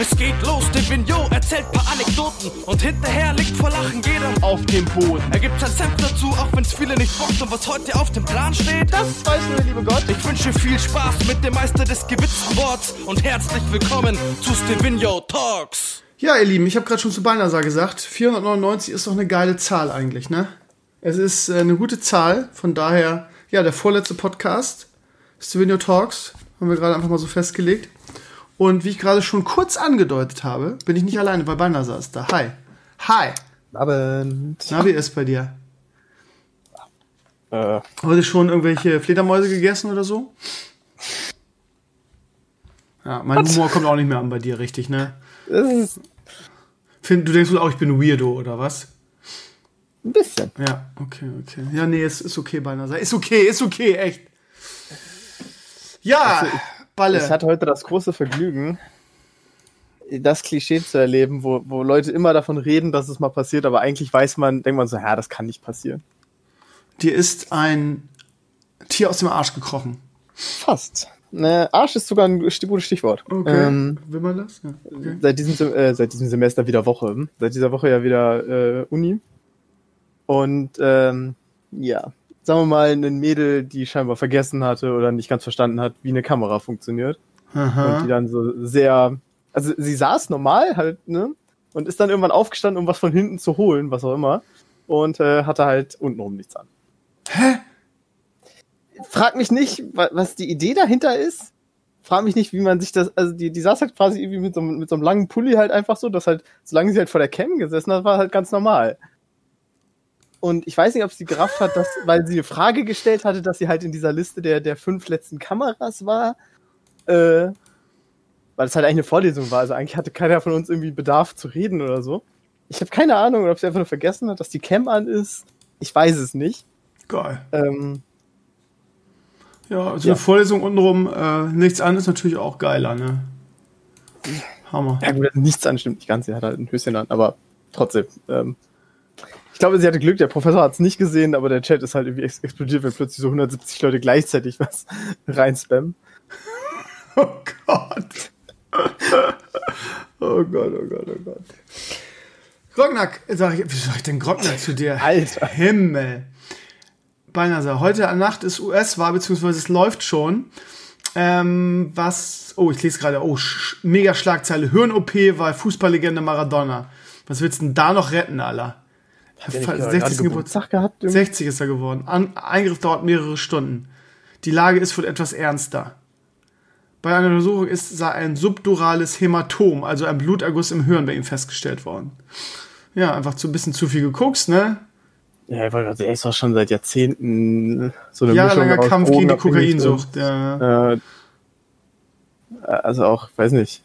Es geht los, der Vignot erzählt paar Anekdoten und hinterher liegt vor Lachen jeder auf dem Boden. Er gibt sein Senf dazu, auch wenn's viele nicht bockt und was heute auf dem Plan steht, das weiß nur der liebe Gott. Ich wünsche viel Spaß mit dem Meister des gewitzten Worts und herzlich willkommen zu Stevino Talks. Ja, ihr Lieben, ich habe gerade schon zu Balnasar gesagt, 499 ist doch eine geile Zahl eigentlich, ne? Es ist äh, eine gute Zahl, von daher, ja, der vorletzte Podcast, Stevino Talks, haben wir gerade einfach mal so festgelegt. Und wie ich gerade schon kurz angedeutet habe, bin ich nicht alleine, weil Balnasar ist da. Hi. Hi. Abend. Na, wie ist bei dir? Äh, Heute schon irgendwelche Fledermäuse gegessen oder so? Ja, mein Humor kommt auch nicht mehr an bei dir, richtig, ne? das ist Find, du denkst wohl auch, ich bin Weirdo, oder was? ein bisschen. Ja, okay, okay. Ja, nee, es ist okay, Balnasar. Ist okay, ist okay, echt. Ja, Balle. Ich hatte heute das große Vergnügen, das Klischee zu erleben, wo, wo Leute immer davon reden, dass es mal passiert, aber eigentlich weiß man, denkt man so, ja, das kann nicht passieren. Dir ist ein Tier aus dem Arsch gekrochen. Fast. Ne, Arsch ist sogar ein gutes Stichwort. Okay. Ähm, Will man das? Ja. Okay. seit, diesem, Sem- äh, seit diesem Semester wieder Woche. Seit dieser Woche ja wieder äh, Uni. Und ähm, ja, sagen wir mal, ein Mädel, die scheinbar vergessen hatte oder nicht ganz verstanden hat, wie eine Kamera funktioniert. Und die Aha. dann so sehr, also sie saß normal halt, ne? Und ist dann irgendwann aufgestanden, um was von hinten zu holen, was auch immer. Und äh, hatte halt untenrum nichts an. Hä? Frag mich nicht, wa- was die Idee dahinter ist. Frag mich nicht, wie man sich das, also die, die saß halt quasi irgendwie mit so, einem- mit so einem langen Pulli halt einfach so, dass halt, solange sie halt vor der Cam gesessen hat, war halt ganz normal. Und ich weiß nicht, ob sie gerafft hat, dass, weil sie eine Frage gestellt hatte, dass sie halt in dieser Liste der, der fünf letzten Kameras war, äh, weil es halt eigentlich eine Vorlesung war. Also eigentlich hatte keiner von uns irgendwie Bedarf zu reden oder so. Ich habe keine Ahnung, ob sie einfach nur vergessen hat, dass die Cam an ist. Ich weiß es nicht. Geil. Ähm, Ja, also Ja. eine Vorlesung untenrum, äh, nichts an ist natürlich auch geiler, ne? Hammer. Ja gut, nichts an stimmt nicht ganz. Sie hat halt ein Höschen an, aber trotzdem. Ähm, glaube, sie hatte Glück, der Professor hat es nicht gesehen, aber der Chat ist halt irgendwie ex explodiert, wenn plötzlich so 170 Leute gleichzeitig was reinspammen. Oh Gott. oh Gott, oh Gott, oh Gott. Grognack, sag ich, wie sag ich denn Grognack zu dir? Alter. Himmel. Balnasar, heute Nacht ist US-Wahl, beziehungsweise es läuft schon. Ähm, was, oh, ich lese gerade, oh, sch mega Schlagzeile, Hirn-OP, weil Fußballlegende Maradona. Was willst du denn da noch retten, Alter? Hat der nicht gerade 60. Geburtstag. Gehabt? irgendwie? 60 ist er geworden. An Eingriff dauert mehrere Stunden. Die Lage ist wohl etwas ernster. Bei einer Untersuchung ist sei ein subdurales Hämatom, also ein Bluterguss im Hirn bei ihm festgestellt worden. Ja, einfach zu ein bisschen zu viel geguckt, ne? Ja, ich wollte er ist doch schon seit Jahrzehnten so eine Jahrelanger Mischung Kampf gegen die. Kokainsucht. Ja. Äh, also auch, weiß nicht.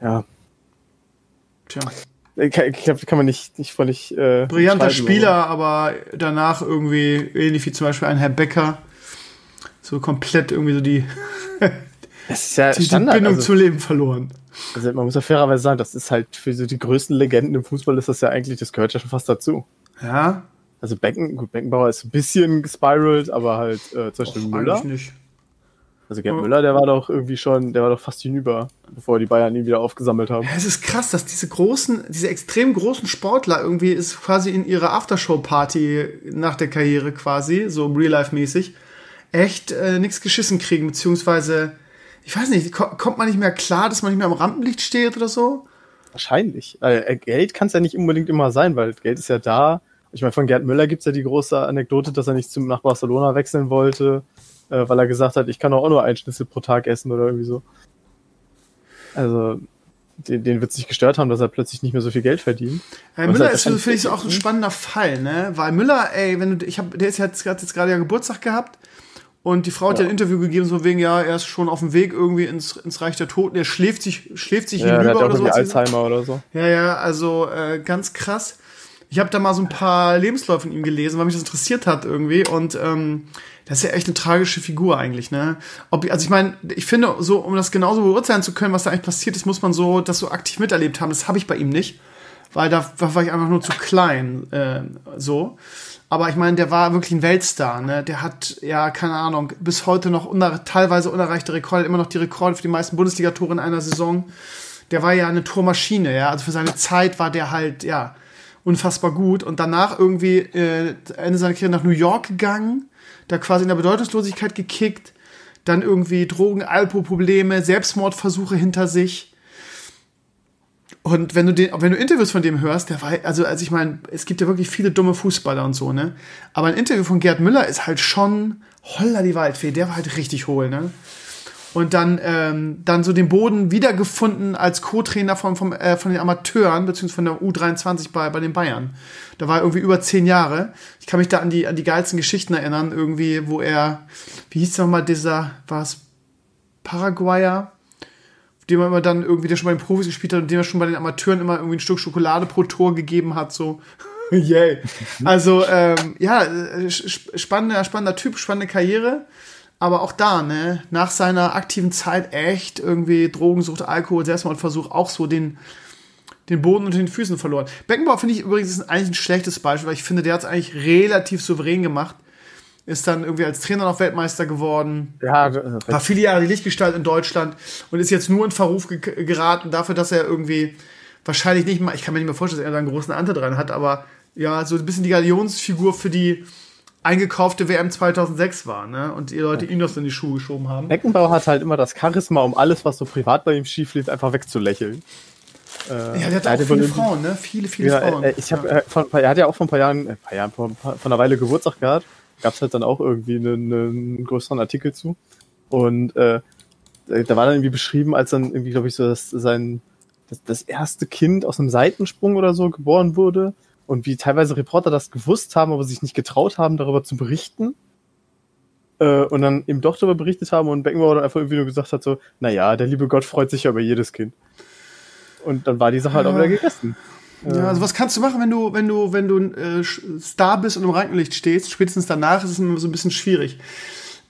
Ja, Tja. Kann, kann, kann man nicht, nicht völlig. Äh, Brillanter Spieler, aber danach irgendwie ähnlich wie zum Beispiel ein Herr Becker. So komplett irgendwie so die, Das ist ja die, die Standard. Bindung also, zum Leben verloren. also man muss ja fairerweise sagen, das ist halt für so die größten Legenden im Fußball ist das ja eigentlich, das gehört ja schon fast dazu. Ja, Also Becken, gut, Beckenbauer ist ein bisschen gespiralt, aber halt äh, zum Beispiel Och, Müller. eigentlich nicht. Also Gerd. Müller, der war doch irgendwie schon, der war doch fast hinüber, bevor die Bayern ihn wieder aufgesammelt haben. Ja, Es ist krass, dass diese großen, diese extrem großen Sportler irgendwie ist quasi in ihrer Aftershow-Party nach der Karriere quasi, so Real-Life-mäßig, echt äh, nichts geschissen kriegen, beziehungsweise, ich weiß nicht, ko kommt man nicht mehr klar, dass man nicht mehr am Rampenlicht steht oder so? Wahrscheinlich. Äh, Geld kann es ja nicht unbedingt immer sein, weil Geld ist ja da. Ich meine, von Gerd Müller gibt's ja die große Anekdote, dass er nicht zum, nach Barcelona wechseln wollte, äh, weil er gesagt hat, ich kann auch nur einen Schnitzel pro Tag essen oder irgendwie so. Also, den, den wird's nicht gestört haben, dass er plötzlich nicht mehr so viel Geld verdient. Was Müller ist, finde ich, auch ein spannender Fall, ne? Weil Müller, ey, wenn du, ich hab, der ist jetzt, hat jetzt gerade ja Geburtstag gehabt und die Frau hat ja ein Interview gegeben, so wegen, ja, er ist schon auf dem Weg irgendwie ins, ins Reich der Toten, er schläft sich, schläft sich Ja, hinüber oder so. Alzheimer oder so. Ja, ja, also äh, ganz krass. Ich habe da mal so ein paar Lebensläufe von ihm gelesen, weil mich das interessiert hat irgendwie. Und ähm, das ist ja echt eine tragische Figur eigentlich, ne? Ob, also ich meine, ich finde, so um das genauso beurteilen zu können, was da eigentlich passiert ist, muss man so das so aktiv miterlebt haben. Das habe ich bei ihm nicht, weil da, war ich einfach nur zu klein. Äh, so. Aber ich meine, der war wirklich ein Weltstar. Ne? Der hat, ja, keine Ahnung, bis heute noch uner teilweise unerreichte Rekorde, immer noch die Rekorde für die meisten Bundesliga-Tore in einer Saison. Der war ja eine Tormaschine, ja. Also für seine Zeit war der halt, ja, unfassbar gut. Und danach irgendwie äh, Ende seiner Karriere nach New York gegangen, da quasi in der Bedeutungslosigkeit gekickt, dann irgendwie Drogen, Alkoholprobleme, Selbstmordversuche hinter sich. Und wenn du den, wenn du Interviews von dem hörst, der war, also, also ich meine, es gibt ja wirklich viele dumme Fußballer und so, ne? Aber ein Interview von Gerd Müller ist halt schon, holla die Waldfee, der war halt richtig hohl, ne? Und dann, ähm, dann so den Boden wiedergefunden als Co-Trainer von, vom, äh, von den Amateuren, beziehungsweise von der U23 bei, bei den Bayern. Da war er irgendwie über zehn Jahre. Ich kann mich da an die, an die geilsten Geschichten erinnern, irgendwie, wo er, wie hieß nochmal dieser, war es Paraguayer? dem er immer dann irgendwie, der schon bei den Profis gespielt hat und dem er schon bei den Amateuren immer irgendwie ein Stück Schokolade pro Tor gegeben hat, so. Yay. Also, ähm, ja, äh, spannender, spannender Typ, spannende Karriere. Aber auch da, ne, nach seiner aktiven Zeit echt irgendwie Drogensucht, Alkohol, Selbstmordversuch auch so den, den Boden unter den Füßen verloren. Beckenbauer finde ich übrigens ist eigentlich ein schlechtes Beispiel, weil ich finde, der hat es eigentlich relativ souverän gemacht ist dann irgendwie als Trainer noch Weltmeister geworden. Ja, äh, war viele Jahre die Lichtgestalt in Deutschland und ist jetzt nur in Verruf ge geraten dafür, dass er irgendwie wahrscheinlich nicht mal, ich kann mir nicht mehr vorstellen, dass er da einen großen Anteil dran hat, aber ja, so ein bisschen die Galionsfigur für die eingekaufte WM 2006 war, ne? Und die Leute ihm das in die Schuhe geschoben haben. Beckenbauer hat halt immer das Charisma, um alles, was so privat bei ihm schief lief, einfach wegzulächeln. Äh, ja, der hat auch viele Frauen, ne? Viele, viele ja, Frauen. Äh, ich hab, äh, von, er hat ja auch vor ein paar Jahren, äh, paar Jahren, vor, vor einer Weile Geburtstag gehabt gab es halt dann auch irgendwie einen, einen größeren Artikel zu. Und äh, da war dann irgendwie beschrieben, als dann irgendwie, glaube ich, so dass sein das, das erste Kind aus einem Seitensprung oder so geboren wurde und wie teilweise Reporter das gewusst haben, aber sich nicht getraut haben, darüber zu berichten. Äh, und dann eben doch darüber berichtet haben und Beckenbauer dann einfach irgendwie nur gesagt hat, so, naja, der liebe Gott freut sich ja über jedes Kind. Und dann war die Sache halt auch wieder gegessen. Ja, also was kannst du machen, wenn du, wenn du, wenn du ein äh, Star bist und im Rankenlicht stehst? Spätestens danach ist es immer so ein bisschen schwierig.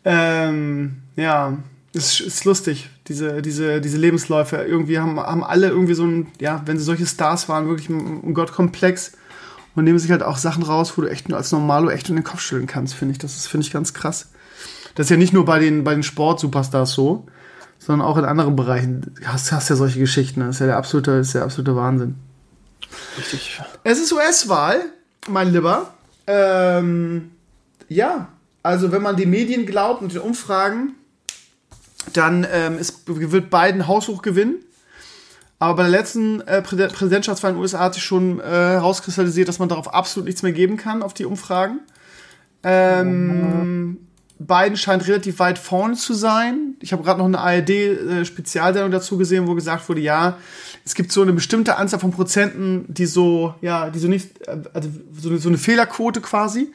Ähm, ja, es ist lustig, diese, diese, diese Lebensläufe. Irgendwie haben, haben alle irgendwie so ein, ja, wenn sie solche Stars waren, wirklich ein Gottkomplex und nehmen sich halt auch Sachen raus, wo du echt nur als Normalo echt in den Kopf schütteln kannst, finde ich. Das ist, finde ich, ganz krass. Das ist ja nicht nur bei den, bei den Sport-Superstars so, sondern auch in anderen Bereichen. Hast, hast ja solche Geschichten. Das ist ja der absolute, ist der absolute Wahnsinn. Richtig. Es ist US-Wahl, mein Lieber. Ähm, ja, also wenn man den Medien glaubt und den Umfragen, dann ähm, ist, wird Biden haushoch gewinnen. Aber bei der letzten äh, Präsidentschaftswahl in den USA hat sich schon äh, herauskristallisiert, dass man darauf absolut nichts mehr geben kann, auf die Umfragen. Ähm, Biden scheint relativ weit vorne zu sein. Ich habe gerade noch eine ARD-Spezialsendung dazu gesehen, wo gesagt wurde, ja, es gibt so eine bestimmte Anzahl von Prozenten, die so, ja, die so nicht, äh, also so eine, so eine Fehlerquote quasi.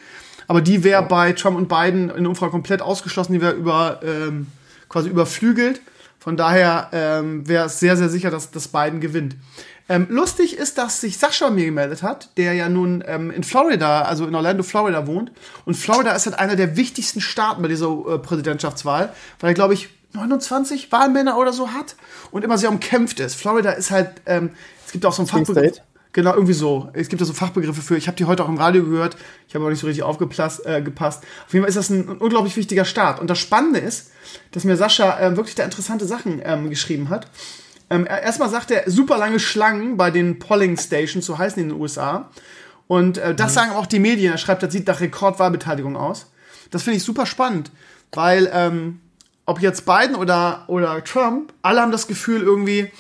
Aber die wäre bei Trump und Biden in der Umfrage komplett ausgeschlossen, die wäre über, ähm, quasi überflügelt. Von daher ähm, wäre es sehr, sehr sicher, dass, dass Biden gewinnt. Ähm, lustig ist, dass sich Sascha mir gemeldet hat, der ja nun ähm, in Florida, also in Orlando, Florida wohnt. Und Florida ist halt einer der wichtigsten Staaten bei dieser äh, Präsidentschaftswahl, weil er, glaube ich, 29 Wahlmänner oder so hat und immer sehr umkämpft ist. Florida ist halt, ähm, es gibt auch so ein Fachbegriff. Genau, irgendwie so. Es gibt da so Fachbegriffe für. Ich habe die heute auch im Radio gehört. Ich habe aber nicht so richtig aufgepasst. Äh, gepasst. Auf jeden Fall ist das ein, unglaublich wichtiger Staat. Und das Spannende ist, dass mir Sascha äh, wirklich da interessante Sachen ähm, geschrieben hat. Ähm, erstmal sagt er, super lange Schlangen bei den Polling Stations, so heißen die in den USA. Und äh, das mhm. sagen auch die Medien. Er schreibt, das sieht nach Rekordwahlbeteiligung aus. Das finde ich super spannend, weil ähm, ob jetzt Biden oder, oder Trump, alle haben das Gefühl irgendwie,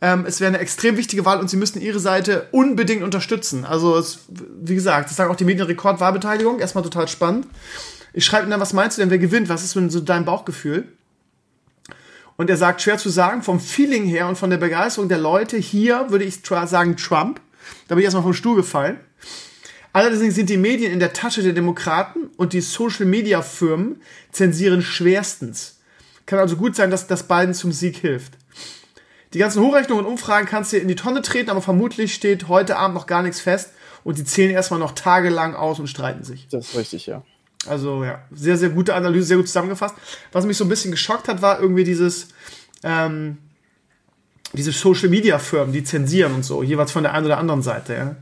ähm, es wäre eine extrem wichtige Wahl und sie müssten ihre Seite unbedingt unterstützen. Also, es, wie gesagt, das sagen auch die Medien Rekordwahlbeteiligung. Erstmal total spannend. Ich schreibe ihm dann, was meinst du denn, wer gewinnt? Was ist denn so dein Bauchgefühl? Und er sagt, schwer zu sagen, vom Feeling her und von der Begeisterung der Leute hier würde ich sagen Trump. Da bin ich erstmal vom Stuhl gefallen. Allerdings sind die Medien in der Tasche der Demokraten und die Social-Media-Firmen zensieren schwerstens. Kann also gut sein, dass das beiden zum Sieg hilft. Die ganzen Hochrechnungen und Umfragen kannst du in die Tonne treten, aber vermutlich steht heute Abend noch gar nichts fest und die zählen erstmal noch tagelang aus und streiten sich. Das ist richtig, ja. Also ja, sehr, sehr gute Analyse, sehr gut zusammengefasst. Was mich so ein bisschen geschockt hat, war irgendwie dieses, ähm, diese Social Media Firmen, die zensieren und so, jeweils von der einen oder anderen Seite, ja.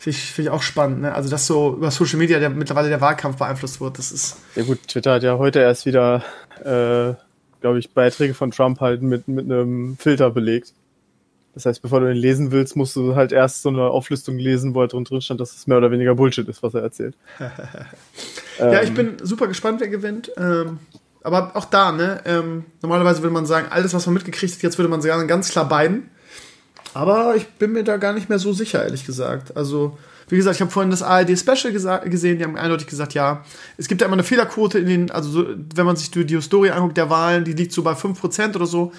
Finde ich, find ich auch spannend, ne? Also, dass so über Social Media der, mittlerweile der Wahlkampf beeinflusst wird, das ist. Ja, gut, Twitter hat ja heute erst wieder, äh, glaube ich, Beiträge von Trump halt mit, mit einem Filter belegt. Das heißt, bevor du den lesen willst, musst du halt erst so eine Auflistung lesen, wo halt drin stand, dass es mehr oder weniger Bullshit ist, was er erzählt. ja, ich ähm. bin super gespannt, wer gewinnt. Ähm, aber auch da, ne? Ähm, normalerweise würde man sagen, alles, was man mitgekriegt hat, jetzt würde man sagen, ganz klar beiden. Aber ich bin mir da gar nicht mehr so sicher, ehrlich gesagt. Also, wie gesagt, ich habe vorhin das ARD-Special gesehen, die haben eindeutig gesagt, ja, es gibt ja immer eine Fehlerquote in den, also so, wenn man sich die, die Historie anguckt der Wahlen, die liegt so bei 5% oder so.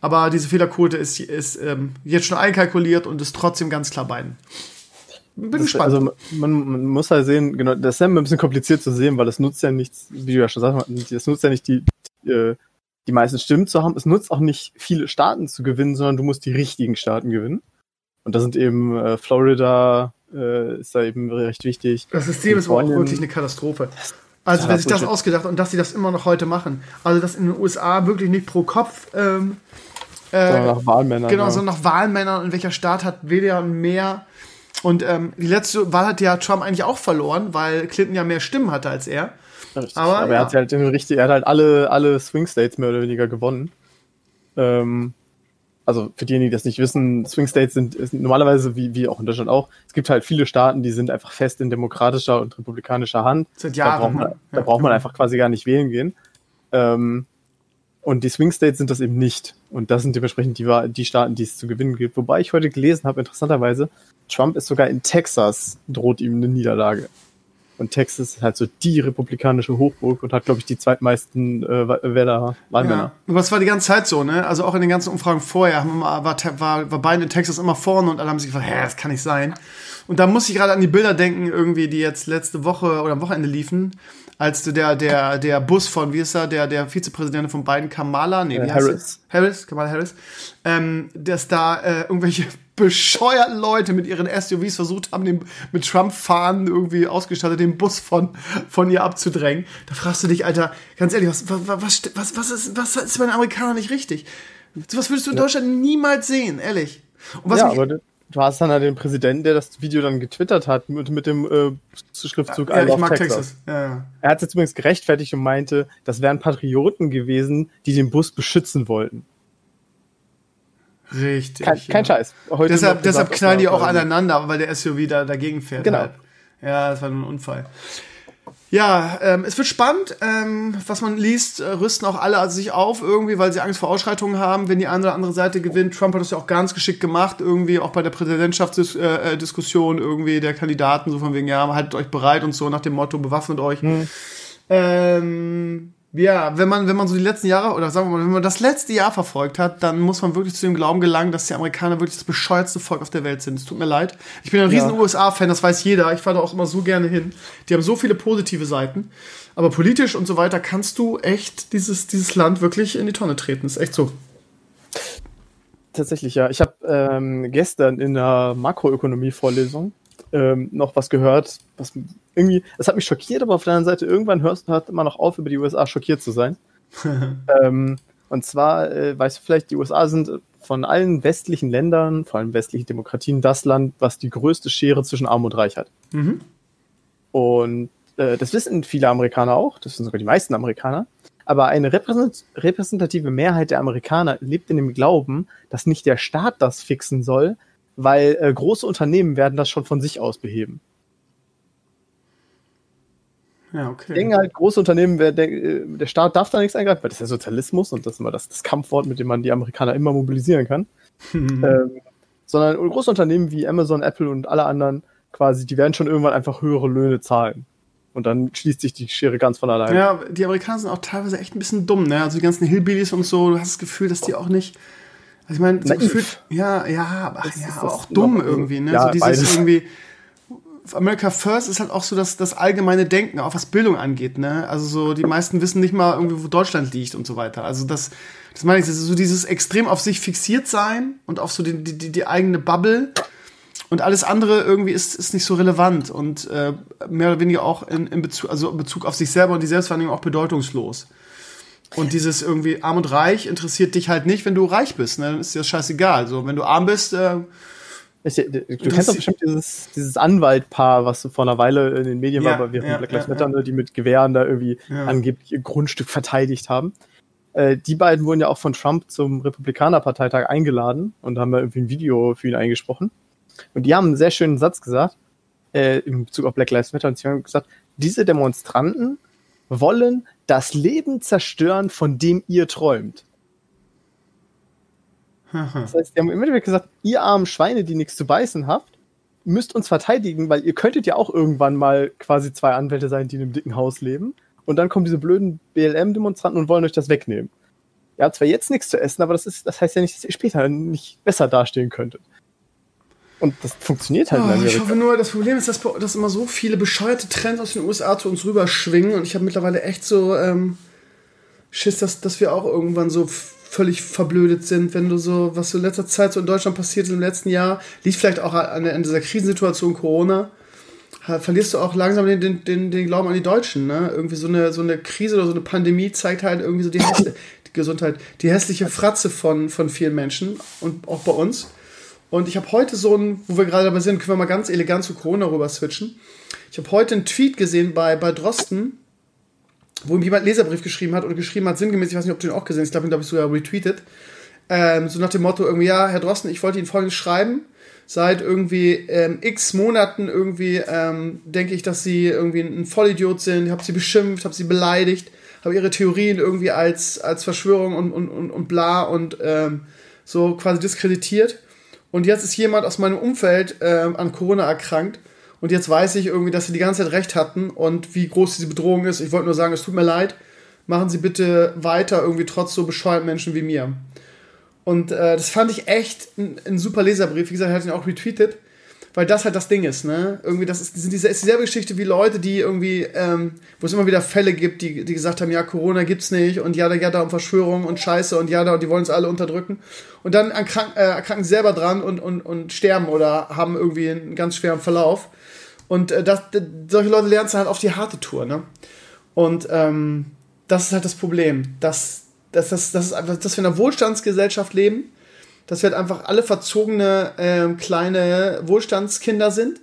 Aber diese Fehlerquote ist, ist ähm, jetzt schon einkalkuliert und ist trotzdem ganz klar beiden. Bin das, gespannt. Also man, man, muss halt sehen, genau, das ist ja ein bisschen kompliziert zu sehen, weil das nutzt ja nichts, wie du ja schon sagst, das nutzt ja nicht die, die, äh, die meisten Stimmen zu haben. Es nutzt auch nicht viele Staaten zu gewinnen, sondern du musst die richtigen Staaten gewinnen. Und da sind eben äh, Florida, äh, ist da eben recht wichtig. Das System ist auch wirklich eine Katastrophe. Also, wer sich das ausgedacht und dass sie das immer noch heute machen. Also, dass in den USA wirklich nicht pro Kopf. Ähm, äh, sondern nach Wahlmännern. Genau, ja. sondern nach Wahlmännern. Und welcher Staat hat weder mehr. Und ähm, die letzte Wahl hat ja Trump eigentlich auch verloren, weil Clinton ja mehr Stimmen hatte als er. Richtig. Aber, Aber ja. er, hat halt richtig, er hat halt alle, alle Swing States mehr oder weniger gewonnen. Ähm, also für diejenigen, die das nicht wissen, Swing States sind, sind normalerweise, wie, wie auch in Deutschland auch, es gibt halt viele Staaten, die sind einfach fest in demokratischer und republikanischer Hand. Seit Jahren. Da braucht man, da braucht man einfach quasi gar nicht wählen gehen. Ähm, und die Swing States sind das eben nicht. Und das sind dementsprechend die, die Staaten, die es zu gewinnen gibt. Wobei ich heute gelesen habe, interessanterweise, Trump ist sogar in Texas, droht ihm eine Niederlage. Und Texas ist halt so die republikanische Hochburg und hat, glaube ich, die zweitmeisten äh, Wähler, Wahlmänner. Ja. Aber es war die ganze Zeit so, ne? Also auch in den ganzen Umfragen vorher war, war, war, war Biden in Texas immer vorne und alle haben sich gefragt, hä, das kann nicht sein. Und da muss ich gerade an die Bilder denken, irgendwie, die jetzt letzte Woche oder am Wochenende liefen, als der, der, der Bus von, wie ist er, der, der Vizepräsident von Biden, Kamala, nee, wie äh, Harris. Harris, Kamala Harris, ähm, dass da äh, irgendwelche bescheuerten Leute mit ihren SUVs versucht haben, den, mit Trump-Fahnen irgendwie ausgestattet, den Bus von, von ihr abzudrängen. Da fragst du dich, Alter, ganz ehrlich, was, was, was, was, ist, was ist bei den Amerikanern nicht richtig? Was würdest du in Deutschland niemals sehen, ehrlich? Und was ja, mich, du hast dann halt den Präsidenten, der das Video dann getwittert hat mit, mit dem äh, Schriftzug ja, ich mag Texas. Texas. Ja, ja. Er hat es jetzt übrigens gerechtfertigt und meinte, das wären Patrioten gewesen, die den Bus beschützen wollten. Richtig. Kein, kein Scheiß. Heute deshalb deshalb knallen die auch aneinander, weil der SUV da dagegen fährt. Genau. Halt. Ja, das war nur ein Unfall. Ja, ähm, es wird spannend. Ähm, was man liest, äh, rüsten auch alle sich auf irgendwie, weil sie Angst vor Ausschreitungen haben, wenn die eine oder andere Seite gewinnt. Trump hat das ja auch ganz geschickt gemacht, irgendwie auch bei der Präsidentschaftsdiskussion äh, irgendwie der Kandidaten, so von wegen, ja, haltet euch bereit und so nach dem Motto, bewaffnet euch. Hm. Ähm, ja, wenn man, wenn man so die letzten Jahre, oder sagen wir mal, wenn man das letzte Jahr verfolgt hat, dann muss man wirklich zu dem Glauben gelangen, dass die Amerikaner wirklich das bescheuertste Volk auf der Welt sind. Es tut mir leid. Ich bin ein riesen ja. USA-Fan, das weiß jeder. Ich fahre da auch immer so gerne hin. Die haben so viele positive Seiten. Aber politisch und so weiter kannst du echt dieses, dieses Land wirklich in die Tonne treten. ist echt so. Tatsächlich, ja. Ich habe ähm, gestern in der Makroökonomie-Vorlesung ähm, noch was gehört, was irgendwie, es hat mich schockiert, aber auf der anderen Seite, irgendwann hörst du halt immer noch auf, über die USA schockiert zu sein. ähm, und zwar, äh, weißt du vielleicht, die USA sind von allen westlichen Ländern, vor allem westlichen Demokratien, das Land, was die größte Schere zwischen Arm und Reich hat. Mhm. Und äh, das wissen viele Amerikaner auch, das sind sogar die meisten Amerikaner. Aber eine repräsentative Mehrheit der Amerikaner lebt in dem Glauben, dass nicht der Staat das fixen soll, weil äh, große Unternehmen werden das schon von sich aus beheben. Ja, okay. Ich denke halt, große Unternehmen, der, der Staat darf da nichts eingreifen, weil das ist ja Sozialismus und das ist immer das, das Kampfwort, mit dem man die Amerikaner immer mobilisieren kann. ähm, sondern große Unternehmen wie Amazon, Apple und alle anderen quasi, die werden schon irgendwann einfach höhere Löhne zahlen. Und dann schließt sich die Schere ganz von alleine. Ja, die Amerikaner sind auch teilweise echt ein bisschen dumm, ne? Also die ganzen Hillbillies und so, du hast das Gefühl, dass die auch nicht. Also ich meine, so gefühlt, ja, ja, ach, ja, auch dumm irgendwie, ne? Ja, so dieses beides. irgendwie America First ist halt auch so das, das allgemeine Denken, auch was Bildung angeht, ne? Also so, die meisten wissen nicht mal irgendwie, wo Deutschland liegt und so weiter. Also das, das meine ich, das ist so dieses extrem auf sich fixiert sein und auf so die, die, die eigene Bubble. Und alles andere irgendwie ist, ist nicht so relevant und äh, mehr oder weniger auch in, in Bezug, also in Bezug auf sich selber und die Selbstwahrnehmung auch bedeutungslos. Und dieses irgendwie arm und reich interessiert dich halt nicht, wenn du reich bist. Ne? Dann ist dir das scheißegal. So, wenn du arm bist, äh, ich, du kennst doch bestimmt dieses, dieses Anwaltpaar, was vor einer Weile in den Medien ja, war, während ja, Black Lives Matter, ja. Ne, die mit Gewehren da irgendwie ja. angeblich ihr Grundstück verteidigt haben. Äh, die beiden wurden ja auch von Trump zum Republikanerparteitag eingeladen und haben da irgendwie ein Video für ihn eingesprochen. Und die haben einen sehr schönen Satz gesagt, äh, im Bezug auf Black Lives Matter, und sie haben gesagt, diese Demonstranten wollen das Leben zerstören, von dem ihr träumt. Das heißt, die haben im Endeffekt gesagt, ihr armen Schweine, die nichts zu beißen habt, müsst uns verteidigen, weil ihr könntet ja auch irgendwann mal quasi zwei Anwälte sein, die in einem dicken Haus leben. Und dann kommen diese blöden BLM-Demonstranten und wollen euch das wegnehmen. Ihr habt zwar jetzt nichts zu essen, aber das, ist, das heißt ja nicht, dass ihr später nicht besser dastehen könntet. Und das funktioniert halt oh, Ich hoffe nur, das Problem ist, dass, dass immer so viele bescheuerte Trends aus den USA zu uns rüberschwingen. Und ich habe mittlerweile echt so ähm, Schiss, dass, dass wir auch irgendwann so völlig verblödet sind, wenn du so, was so in letzter Zeit so in Deutschland passiert ist im letzten Jahr, liegt vielleicht auch an, an dieser Krisensituation Corona, verlierst du auch langsam den, den, den, den Glauben an die Deutschen. Ne? Irgendwie so eine, so eine Krise oder so eine Pandemie zeigt halt irgendwie so die, hässliche, die Gesundheit, die hässliche Fratze von, von vielen Menschen und auch bei uns. Und ich habe heute so ein, wo wir gerade dabei sind, können wir mal ganz elegant zu Corona rüber switchen. Ich habe heute einen Tweet gesehen bei, bei Drosten, wo ihm jemand einen Leserbrief geschrieben hat und geschrieben hat, sinngemäß, ich weiß nicht, ob du den auch gesehen hast, ich glaube, den habe ich sogar retweetet, ähm, so nach dem Motto irgendwie, ja, Herr Drosten, ich wollte Ihnen folgendes schreiben, seit irgendwie ähm, x Monaten irgendwie ähm, denke ich, dass Sie irgendwie ein Vollidiot sind, habe Sie beschimpft, habe Sie beleidigt, habe Ihre Theorien irgendwie als, als Verschwörung und, und, und, und bla und ähm, so quasi diskreditiert. Und jetzt ist jemand aus meinem Umfeld ähm, an Corona erkrankt und jetzt weiß ich irgendwie, dass sie die ganze Zeit recht hatten und wie groß diese Bedrohung ist. Ich wollte nur sagen, es tut mir leid. Machen Sie bitte weiter irgendwie trotz so bescheuerten Menschen wie mir. Und äh, das fand ich echt ein, ein super Leserbrief. Wie gesagt, er hat ihn auch retweetet, weil das halt das Ding ist, ne? Irgendwie, das ist, diese, ist dieselbe Geschichte wie Leute, die irgendwie, ähm, wo es immer wieder Fälle gibt, die, die gesagt haben, ja, Corona gibt's nicht und ja, da und Verschwörung und Scheiße und ja, da und die wollen uns alle unterdrücken. Und dann erkrank, äh, erkranken sie selber dran und, und, und sterben oder haben irgendwie einen ganz schweren Verlauf. Und äh, das, solche Leute lernen es halt auf die harte Tour, ne? Und ähm, das ist halt das Problem, dass, dass, dass, dass, dass wir in einer Wohlstandsgesellschaft leben, dass wir halt einfach alle verzogene äh, kleine Wohlstandskinder sind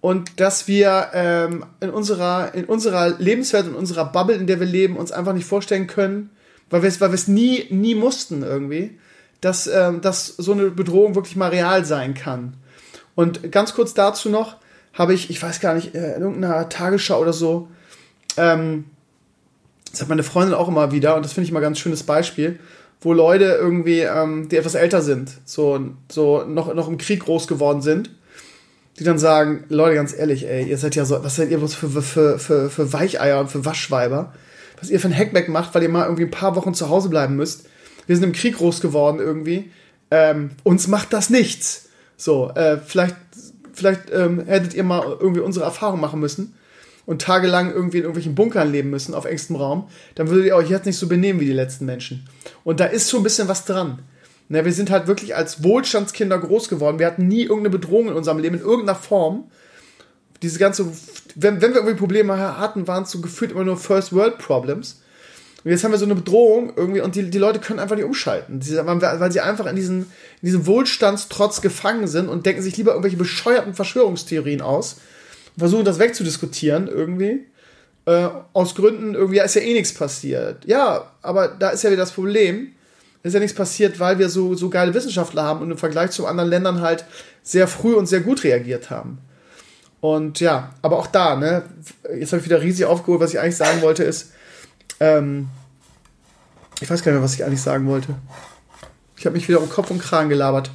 und dass wir ähm, in, unserer, in unserer Lebenswelt, in unserer Bubble, in der wir leben, uns einfach nicht vorstellen können, weil wir es weil nie, nie mussten irgendwie, dass, ähm, dass so eine Bedrohung wirklich mal real sein kann. Und ganz kurz dazu noch, habe ich, ich weiß gar nicht, äh, in irgendeiner Tagesschau oder so, ähm, das hat meine Freundin auch immer wieder, und das finde ich mal ein ganz schönes Beispiel, wo Leute irgendwie, ähm, die etwas älter sind, so, so noch, noch im Krieg groß geworden sind, die dann sagen, Leute, ganz ehrlich, ey, ihr seid ja so, was seid ihr für, für, für, für Weicheier und für Waschweiber? Was ihr für ein Hackback macht, weil ihr mal irgendwie ein paar Wochen zu Hause bleiben müsst. Wir sind im Krieg groß geworden irgendwie. Ähm, uns macht das nichts. So, äh, vielleicht vielleicht ähm, hättet ihr mal irgendwie unsere Erfahrung machen müssen und tagelang irgendwie in irgendwelchen Bunkern leben müssen, auf engstem Raum, dann würdet ihr euch jetzt nicht so benehmen wie die letzten Menschen. Und da ist schon ein bisschen was dran. Na, wir sind halt wirklich als Wohlstandskinder groß geworden. Wir hatten nie irgendeine Bedrohung in unserem Leben, in irgendeiner Form. Diese ganze, wenn, wenn wir irgendwie Probleme hatten, waren es so gefühlt immer nur First World Problems. Und jetzt haben wir so eine Bedrohung irgendwie und die, die Leute können einfach nicht umschalten, weil sie einfach in, diesen, in diesem Wohlstandstrotz gefangen sind und denken sich lieber irgendwelche bescheuerten Verschwörungstheorien aus versuchen das wegzudiskutieren irgendwie. Äh, aus Gründen, irgendwie ist ja eh nichts passiert. Ja, aber da ist ja wieder das Problem. Ist ja nichts passiert, weil wir so, so geile Wissenschaftler haben und im Vergleich zu anderen Ländern halt sehr früh und sehr gut reagiert haben. Und ja, aber auch da, ne, jetzt habe ich wieder riesig aufgeholt, was ich eigentlich sagen wollte, ist, ähm, ich weiß gar nicht mehr, was ich eigentlich sagen wollte. Ich habe mich wieder um Kopf und Kragen gelabert.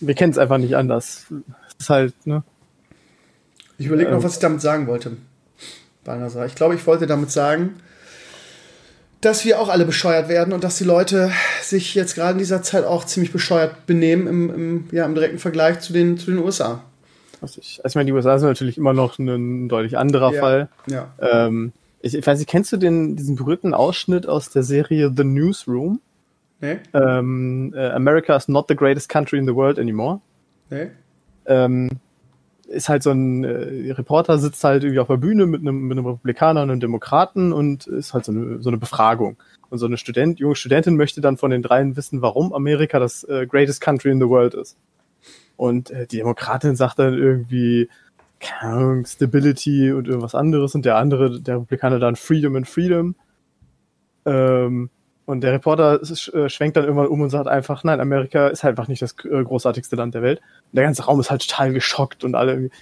Wir kennen es einfach nicht anders. Das ist halt, ne? Ich überlege ähm. noch, was ich damit sagen wollte. Balnasar. Ich glaube, ich wollte damit sagen, dass wir auch alle bescheuert werden und dass die Leute sich jetzt gerade in dieser Zeit auch ziemlich bescheuert benehmen im, im, ja, im direkten Vergleich zu den, zu den USA. Also ich, also ich meine, die USA sind natürlich immer noch ein deutlich anderer ja, Fall. Ja. Ähm, ich, ich weiß nicht, kennst du den, diesen berühmten Ausschnitt aus der Serie The Newsroom? Nee. Ähm, äh, America is not the greatest country in the world anymore. Nee. Ähm, ist halt so ein äh, Reporter sitzt halt irgendwie auf der Bühne mit einem, mit einem Republikaner und einem Demokraten und ist halt so eine, so eine Befragung. Und so eine Student, junge Studentin möchte dann von den dreien wissen, warum Amerika das äh, greatest country in the world ist. Und äh, die Demokratin sagt dann irgendwie, Stability und irgendwas anderes und der andere, der Republikaner dann Freedom and Freedom. Ähm, und der Reporter äh, schwenkt dann irgendwann um und sagt einfach, nein, Amerika ist halt einfach nicht das äh, großartigste Land der Welt. Und der ganze Raum ist halt total geschockt und alle irgendwie.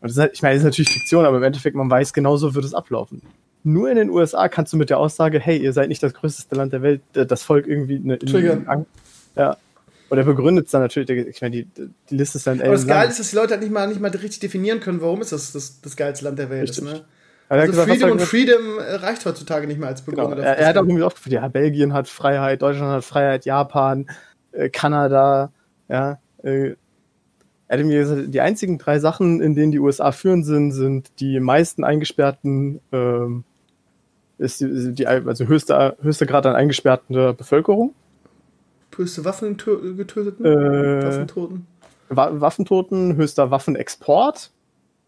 Und halt, ich meine, das ist natürlich Fiktion, aber im Endeffekt, man weiß, genauso wird es ablaufen. Nur in den USA kannst du mit der Aussage, hey, ihr seid nicht das größte Land der Welt, das Volk irgendwie eine, Triggern. Ja. Und er begründet es dann natürlich, ich meine, die, die Liste ist dann Aber das Geile ist, dass die Leute halt nicht mal, nicht mal richtig definieren können, warum ist das das, das geilste Land der Welt ist, ne? Also gesagt, Freedom und Freedom äh, reicht heutzutage nicht mehr als Begründung. Genau. Er, er, hat auch irgendwie oft ja, Belgien hat Freiheit, Deutschland hat Freiheit, Japan, äh, Kanada, ja. Äh, er hat mir gesagt, die einzigen drei Sachen, in denen die USA führen sind, sind die meisten eingesperrten, ähm, ist die, die also höchste, höchste Grad an eingesperrter Bevölkerung. Höchste Waffen getöteten? Äh, Waffentoten? Waffentoten, höchster Waffenexport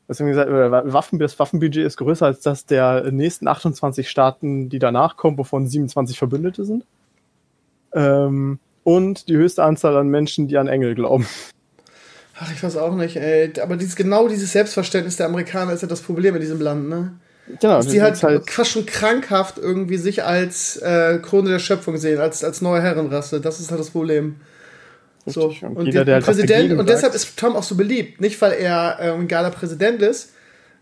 Deswegen gesagt, Waffen, das Waffenbudget ist größer als das der nächsten 28 Staaten, die danach kommen, wovon 27 Verbündete sind. Ähm, und die höchste Anzahl an Menschen, die an Engel glauben. Ach, ich weiß auch nicht, ey. Aber dieses, genau dieses Selbstverständnis der Amerikaner ist ja das Problem in diesem Land, ne? Genau. Dass die halt, halt fast schon krankhaft irgendwie sich als äh, Krone der Schöpfung sehen, als, als neue Herrenrasse. Das ist halt das Problem. So. Und, und, jeder, der halt Präsident, und deshalb ist Trump auch so beliebt. Nicht, weil er äh, ein geiler Präsident ist,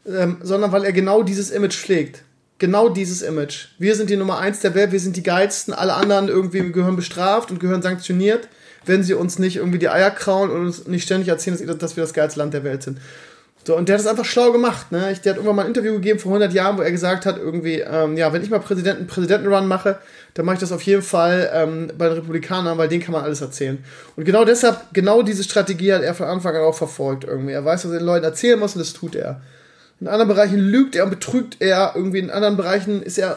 ähm, sondern weil er genau dieses Image pflegt. Genau dieses Image. Wir sind die Nummer eins der Welt, wir sind die geilsten, alle anderen irgendwie gehören bestraft und gehören sanktioniert, wenn sie uns nicht irgendwie die Eier krauen und uns nicht ständig erzählen, dass wir das geilste Land der Welt sind. So, und der hat das einfach schlau gemacht, ne? Der hat irgendwann mal ein Interview gegeben vor 100 Jahren, wo er gesagt hat, irgendwie, ähm, ja, wenn ich mal Präsidenten, Präsidentenrun mache, dann mache ich das auf jeden Fall ähm, bei den Republikanern, weil denen kann man alles erzählen. Und genau deshalb, genau diese Strategie hat er von Anfang an auch verfolgt irgendwie. Er weiß, was er den Leuten erzählen muss und das tut er. In anderen Bereichen lügt er und betrügt er, irgendwie in anderen Bereichen ist er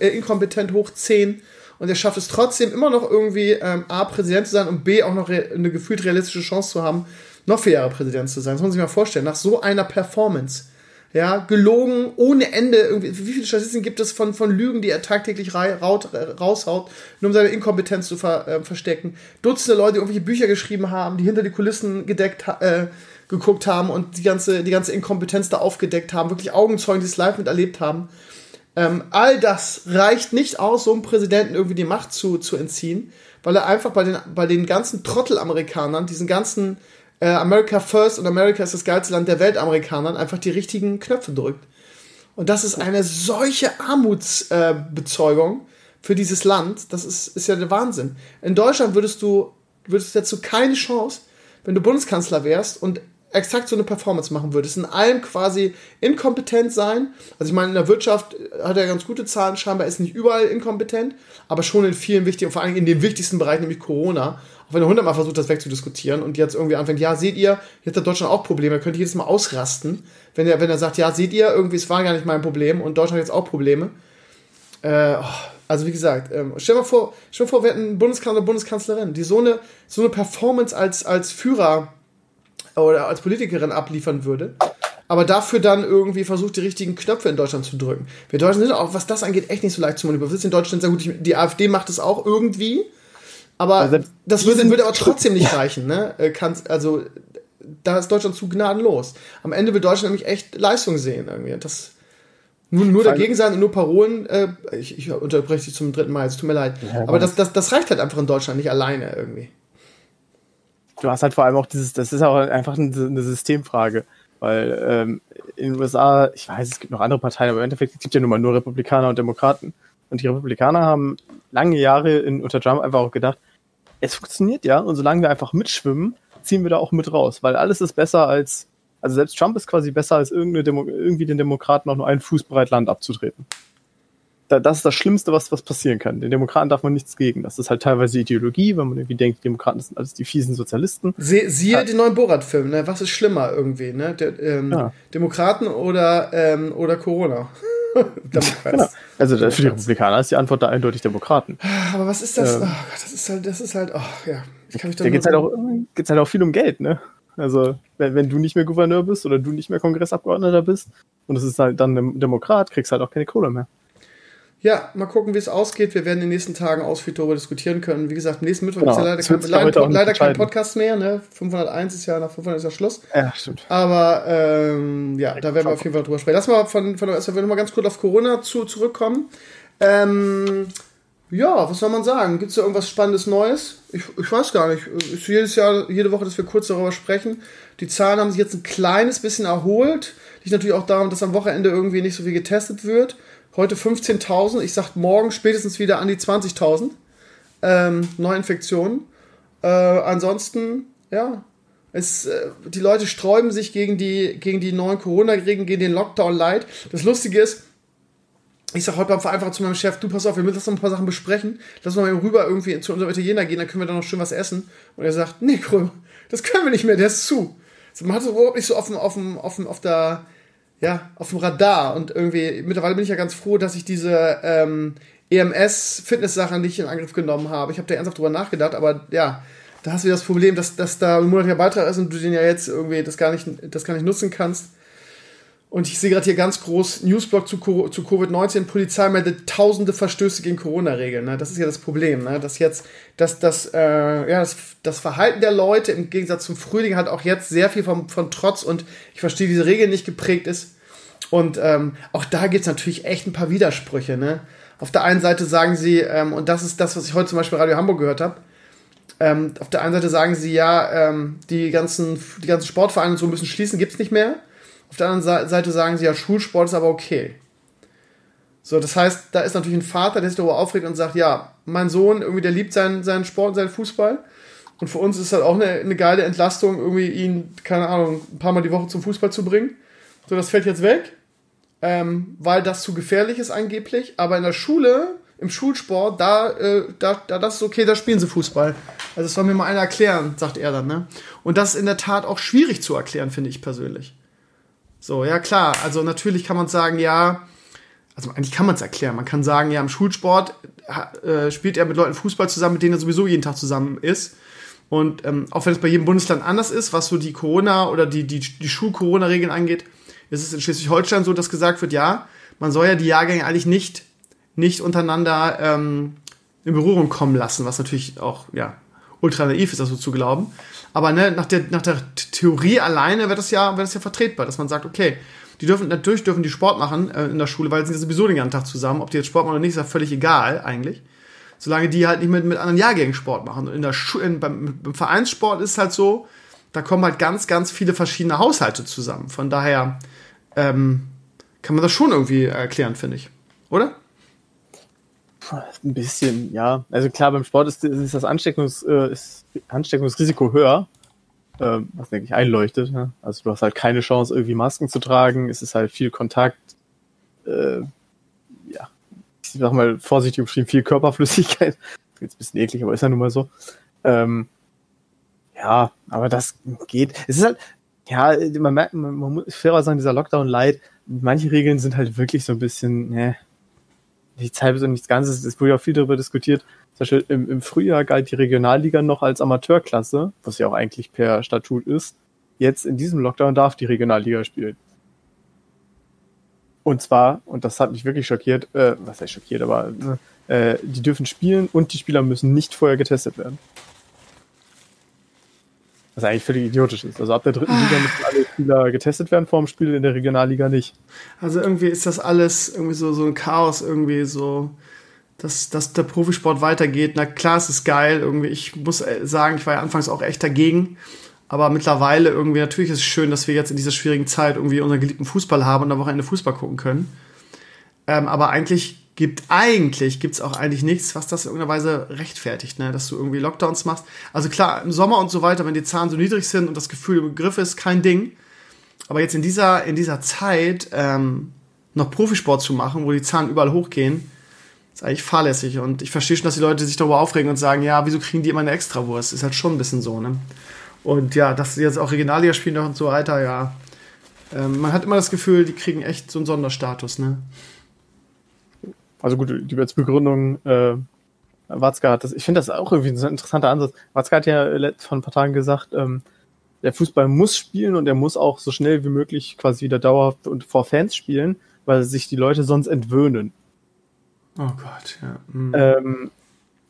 äh, inkompetent hoch 10 und er schafft es trotzdem immer noch irgendwie ähm, A, Präsident zu sein und B, auch noch eine gefühlt realistische Chance zu haben, noch vier Jahre Präsident zu sein. Das muss man sich mal vorstellen. Nach so einer Performance. Ja, gelogen ohne Ende. Irgendwie, wie viele Statistiken gibt es von, von Lügen, die er tagtäglich raut, raushaut, nur um seine Inkompetenz zu ver, äh, verstecken? Dutzende Leute, die irgendwelche Bücher geschrieben haben, die hinter die Kulissen gedeckt, äh, geguckt haben und die ganze, die ganze Inkompetenz da aufgedeckt haben, wirklich Augenzeugen, die es live miterlebt haben. Ähm, all das reicht nicht aus, so einem Präsidenten irgendwie die Macht zu, zu entziehen, weil er einfach bei den, bei den ganzen Trottelamerikanern, diesen ganzen äh, America First und America ist das geilste Land der Welt Amerikanern einfach die richtigen Knöpfe drückt. Und das ist eine solche Armutsbezeugung äh, für dieses Land. Das ist, ist ja der Wahnsinn. In Deutschland würdest du, würdest du dazu keine Chance, wenn du Bundeskanzler wärst und exakt so eine Performance machen würdest. In allem quasi inkompetent sein. Also ich meine, in der Wirtschaft hat er ganz gute Zahlen, scheinbar ist nicht überall inkompetent, aber schon in vielen wichtigen, vor allem in dem wichtigsten Bereich, nämlich Corona, auch wenn er hundertmal versucht, das wegzudiskutieren und jetzt irgendwie anfängt, ja, seht ihr, jetzt hat Deutschland auch Probleme, könnte ich jedes Mal ausrasten, wenn er, wenn er sagt, ja, seht ihr, irgendwie, es war gar nicht mein Problem und Deutschland hat jetzt auch Probleme. Äh, oh, also wie gesagt, ähm, stell dir mal vor, stell dir vor, wir hätten einen Bundeskanzler, Bundeskanzlerin, die so eine, so eine Performance als, als Führer oder als Politikerin abliefern würde aber dafür dann irgendwie versucht, die richtigen Knöpfe in Deutschland zu drücken. Wir Deutschen sind auch, was das angeht, echt nicht so leicht zu manipulieren. Wir sind in Deutschland sehr gut. Die AfD macht es auch irgendwie, aber also, das würde, würde aber trotzdem nicht reichen, ne? Äh, Kannst, also, da ist Deutschland zu gnadenlos. Am Ende will Deutschland nämlich echt Leistung sehen, irgendwie. Das, nur, nur dagegen sein und nur Parolen, äh, ich, ich unterbreche dich zum dritten Mal, es tut mir leid. Ja, aber das, das, das reicht halt einfach in Deutschland nicht alleine irgendwie. Du hast halt vor allem auch dieses, das ist auch einfach eine, Systemfrage. Weil ähm, in den USA, ich weiß, es gibt noch andere Parteien, aber im Endeffekt gibt es ja nun mal nur Republikaner und Demokraten. Und die Republikaner haben lange Jahre in, unter Trump einfach auch gedacht, es funktioniert ja und solange wir einfach mitschwimmen, ziehen wir da auch mit raus, weil alles ist besser als, also selbst Trump ist quasi besser als irgendeine Demo, irgendwie den Demokraten auch nur einen Fuß breit Land abzutreten. Da, das ist das Schlimmste, was, was passieren kann. Den Demokraten darf man nichts gegen. Das ist halt teilweise Ideologie, wenn man irgendwie denkt, die Demokraten sind alles die fiesen Sozialisten. Sie, siehe ja. den neuen Borat-Film, ne? Was ist schlimmer irgendwie, ne? Der, ähm, ja. Demokraten oder, ähm, oder Corona? genau. Also für die Republikaner ist die Antwort da eindeutig Demokraten. Aber was ist das? Ähm, oh Gott, das ist halt, das ist halt, oh ja. Ich kann mich da geht's halt, auch, geht's halt auch viel um Geld, ne? Also, wenn, wenn du nicht mehr Gouverneur bist oder du nicht mehr Kongressabgeordneter bist und es ist halt dann ein Demokrat, kriegst halt auch keine Kohle mehr. Ja, mal gucken, wie es ausgeht. Wir werden in den nächsten Tagen ausführlich darüber diskutieren können. Wie gesagt, nächsten Mittwoch genau. ist ja leider, kein, leider, leider kein Podcast mehr. Ne? 501 ist ja nach 500 ist ja Schluss. Ja, stimmt. Aber ähm, ja, da werden wir auf jeden Fall drüber sprechen. Lass mal von, von also wir mal ganz kurz auf Corona zu, zurückkommen. Ähm, ja, was soll man sagen? Gibt es da irgendwas Spannendes Neues? Ich, ich weiß gar nicht. Ist jedes Jahr, jede Woche, dass wir kurz darüber sprechen. Die Zahlen haben sich jetzt ein kleines bisschen erholt. Liegt natürlich auch daran, dass am Wochenende irgendwie nicht so viel getestet wird. Heute 15.000. Ich sag morgen spätestens wieder an die 20.000 ähm, Neuinfektionen. Äh, ansonsten, ja, es, äh, die Leute sträuben sich gegen die, gegen die neuen Corona-Regeln, gegen den Lockdown Light. Das Lustige ist, ich sag heute beim Vereinfacher zu meinem Chef, du pass auf, wir müssen noch ein paar Sachen besprechen. Lass mal rüber irgendwie zu unserem Italiener gehen, dann können wir da noch schön was essen. Und er sagt, nee, Krömer, das können wir nicht mehr, der ist zu. Man hat es überhaupt nicht so offen, offen, offen auf der, ja, auf dem Radar. Und irgendwie, mittlerweile bin ich ja ganz froh, dass ich diese ähm, EMS-Fitness-Sachen nicht in Angriff genommen habe. Ich habe da ernsthaft drüber nachgedacht, aber ja, da hast du das Problem, dass, dass da ein monatlicher Beitrag ist und du den ja jetzt irgendwie das gar nicht, das gar nicht nutzen kannst. Und ich sehe gerade hier ganz groß Newsblog zu, zu Covid-19. Polizei meldet tausende Verstöße gegen Corona-Regeln. Ne? Das ist ja das Problem, ne? dass jetzt dass das, äh, ja, das, das Verhalten der Leute im Gegensatz zum Frühling hat auch jetzt sehr viel von, von Trotz und ich verstehe diese Regeln nicht geprägt ist. Und ähm, auch da gibt es natürlich echt ein paar Widersprüche. Ne? Auf der einen Seite sagen sie, ähm, und das ist das, was ich heute zum Beispiel Radio Hamburg gehört habe, ähm, auf der einen Seite sagen sie, ja, ähm, die, ganzen, die ganzen Sportvereine so müssen schließen, gibt es nicht mehr. Auf der anderen Seite sagen sie ja, Schulsport ist aber okay. So, das heißt, da ist natürlich ein Vater, der sich darüber aufregt und sagt, ja, mein Sohn, irgendwie, der liebt seinen, seinen Sport, seinen Fußball. Und für uns ist das auch eine, eine geile Entlastung, irgendwie ihn, keine Ahnung, ein paar Mal die Woche zum Fußball zu bringen. So, das fällt jetzt weg, ähm, weil das zu gefährlich ist angeblich. Aber in der Schule, im Schulsport, da, äh, da, da, das ist okay, da spielen sie Fußball. Also das soll mir mal einer erklären, sagt er dann, ne? Und das ist in der Tat auch schwierig zu erklären, finde ich persönlich. So, ja klar, also natürlich kann man sagen, ja, also eigentlich kann man es erklären. Man kann sagen, ja, im Schulsport äh, spielt er mit Leuten Fußball zusammen, mit denen er sowieso jeden Tag zusammen ist. Und ähm, auch wenn es bei jedem Bundesland anders ist, was so die Corona- oder die, die, die Schul-Corona-Regeln angeht, ist es in Schleswig-Holstein so, dass gesagt wird, ja, man soll ja die Jahrgänge eigentlich nicht, nicht untereinander ähm, in Berührung kommen lassen, was natürlich auch, ja, ultra naiv ist, das so zu glauben. Aber ne, nach, der, nach der Theorie alleine wird das, ja, wird das ja vertretbar, dass man sagt, okay, die dürfen, natürlich dürfen die Sport machen äh, in der Schule, weil sie sind ja sowieso den ganzen Tag zusammen. Ob die jetzt Sport machen oder nicht, ist ja völlig egal eigentlich. Solange die halt nicht mit, mit anderen Jahrgängen Sport machen. Und in der Schu in, beim, beim Vereinssport ist es halt so, da kommen halt ganz, ganz viele verschiedene Haushalte zusammen. Von daher ähm, kann man das schon irgendwie erklären, finde ich. Oder? Ein bisschen, ja. Also klar, beim Sport ist, ist das Ansteckungs, äh, ist Ansteckungsrisiko höher, äh, was denke ich einleuchtet. Ne? Also du hast halt keine Chance, irgendwie Masken zu tragen. Es ist halt viel Kontakt. Äh, ja, ich sag mal vorsichtig umschrieben, viel Körperflüssigkeit. Jetzt ein bisschen eklig, aber ist ja nun mal so. Ähm, ja, aber das geht. Es ist halt, ja, man merkt, man, muss fairer sagen, dieser Lockdown Light, manche Regeln sind halt wirklich so ein bisschen, ne, nichts halbes und nichts Ganzes. Es wurde ja auch viel darüber diskutiert. Zum Beispiel im, im Frühjahr galt die Regionalliga noch als Amateurklasse, was ja auch eigentlich per Statut ist. Jetzt in diesem Lockdown darf die Regionalliga spielen. Und zwar, und das hat mich wirklich schockiert, äh, was heißt schockiert, aber äh, die dürfen spielen und die Spieler müssen nicht vorher getestet werden. Was eigentlich völlig idiotisch ist. Also ab der dritten Liga müssen alle Spieler getestet werden vor dem Spiel, in der Regionalliga nicht. Also irgendwie ist das alles irgendwie so, so ein Chaos, irgendwie so, dass, dass der Profisport weitergeht. Na klar, es ist geil. Irgendwie, ich muss äh, sagen, ich war ja anfangs auch echt dagegen. Aber mittlerweile irgendwie, natürlich ist es schön, dass wir jetzt in dieser schwierigen Zeit irgendwie unseren geliebten Fußball haben und am Wochenende Fußball gucken können. Ähm, aber eigentlich gibt eigentlich gibt's auch eigentlich nichts, was das in irgendeiner Weise rechtfertigt, ne? dass du irgendwie Lockdowns machst. Also klar, im Sommer und so weiter, wenn die Zahlen so niedrig sind und das Gefühl im Begriff ist, kein Ding. Aber jetzt in dieser, in dieser Zeit ähm, noch Profisport zu machen, wo die Zahlen überall hochgehen, ist eigentlich fahrlässig. Und ich verstehe schon, dass die Leute sich darüber aufregen und sagen, ja, wieso kriegen die immer eine Extrawurst? Ist halt schon ein bisschen so, ne? Und ja, dass sie jetzt auch Regionalliga spielen und so weiter, ja. Ähm, man hat immer das Gefühl, die kriegen echt so einen Sonderstatus, ne? Also gut, die Begründung, äh, Watzke hat das, ich finde das auch irgendwie ein interessanter Ansatz. Watzke hat ja vor ein paar Tagen gesagt, ähm, der Fußball muss spielen und er muss auch so schnell wie möglich quasi wieder dauerhaft und vor Fans spielen, weil sich die Leute sonst entwöhnen. Oh Gott, ja. Mhm. Ähm,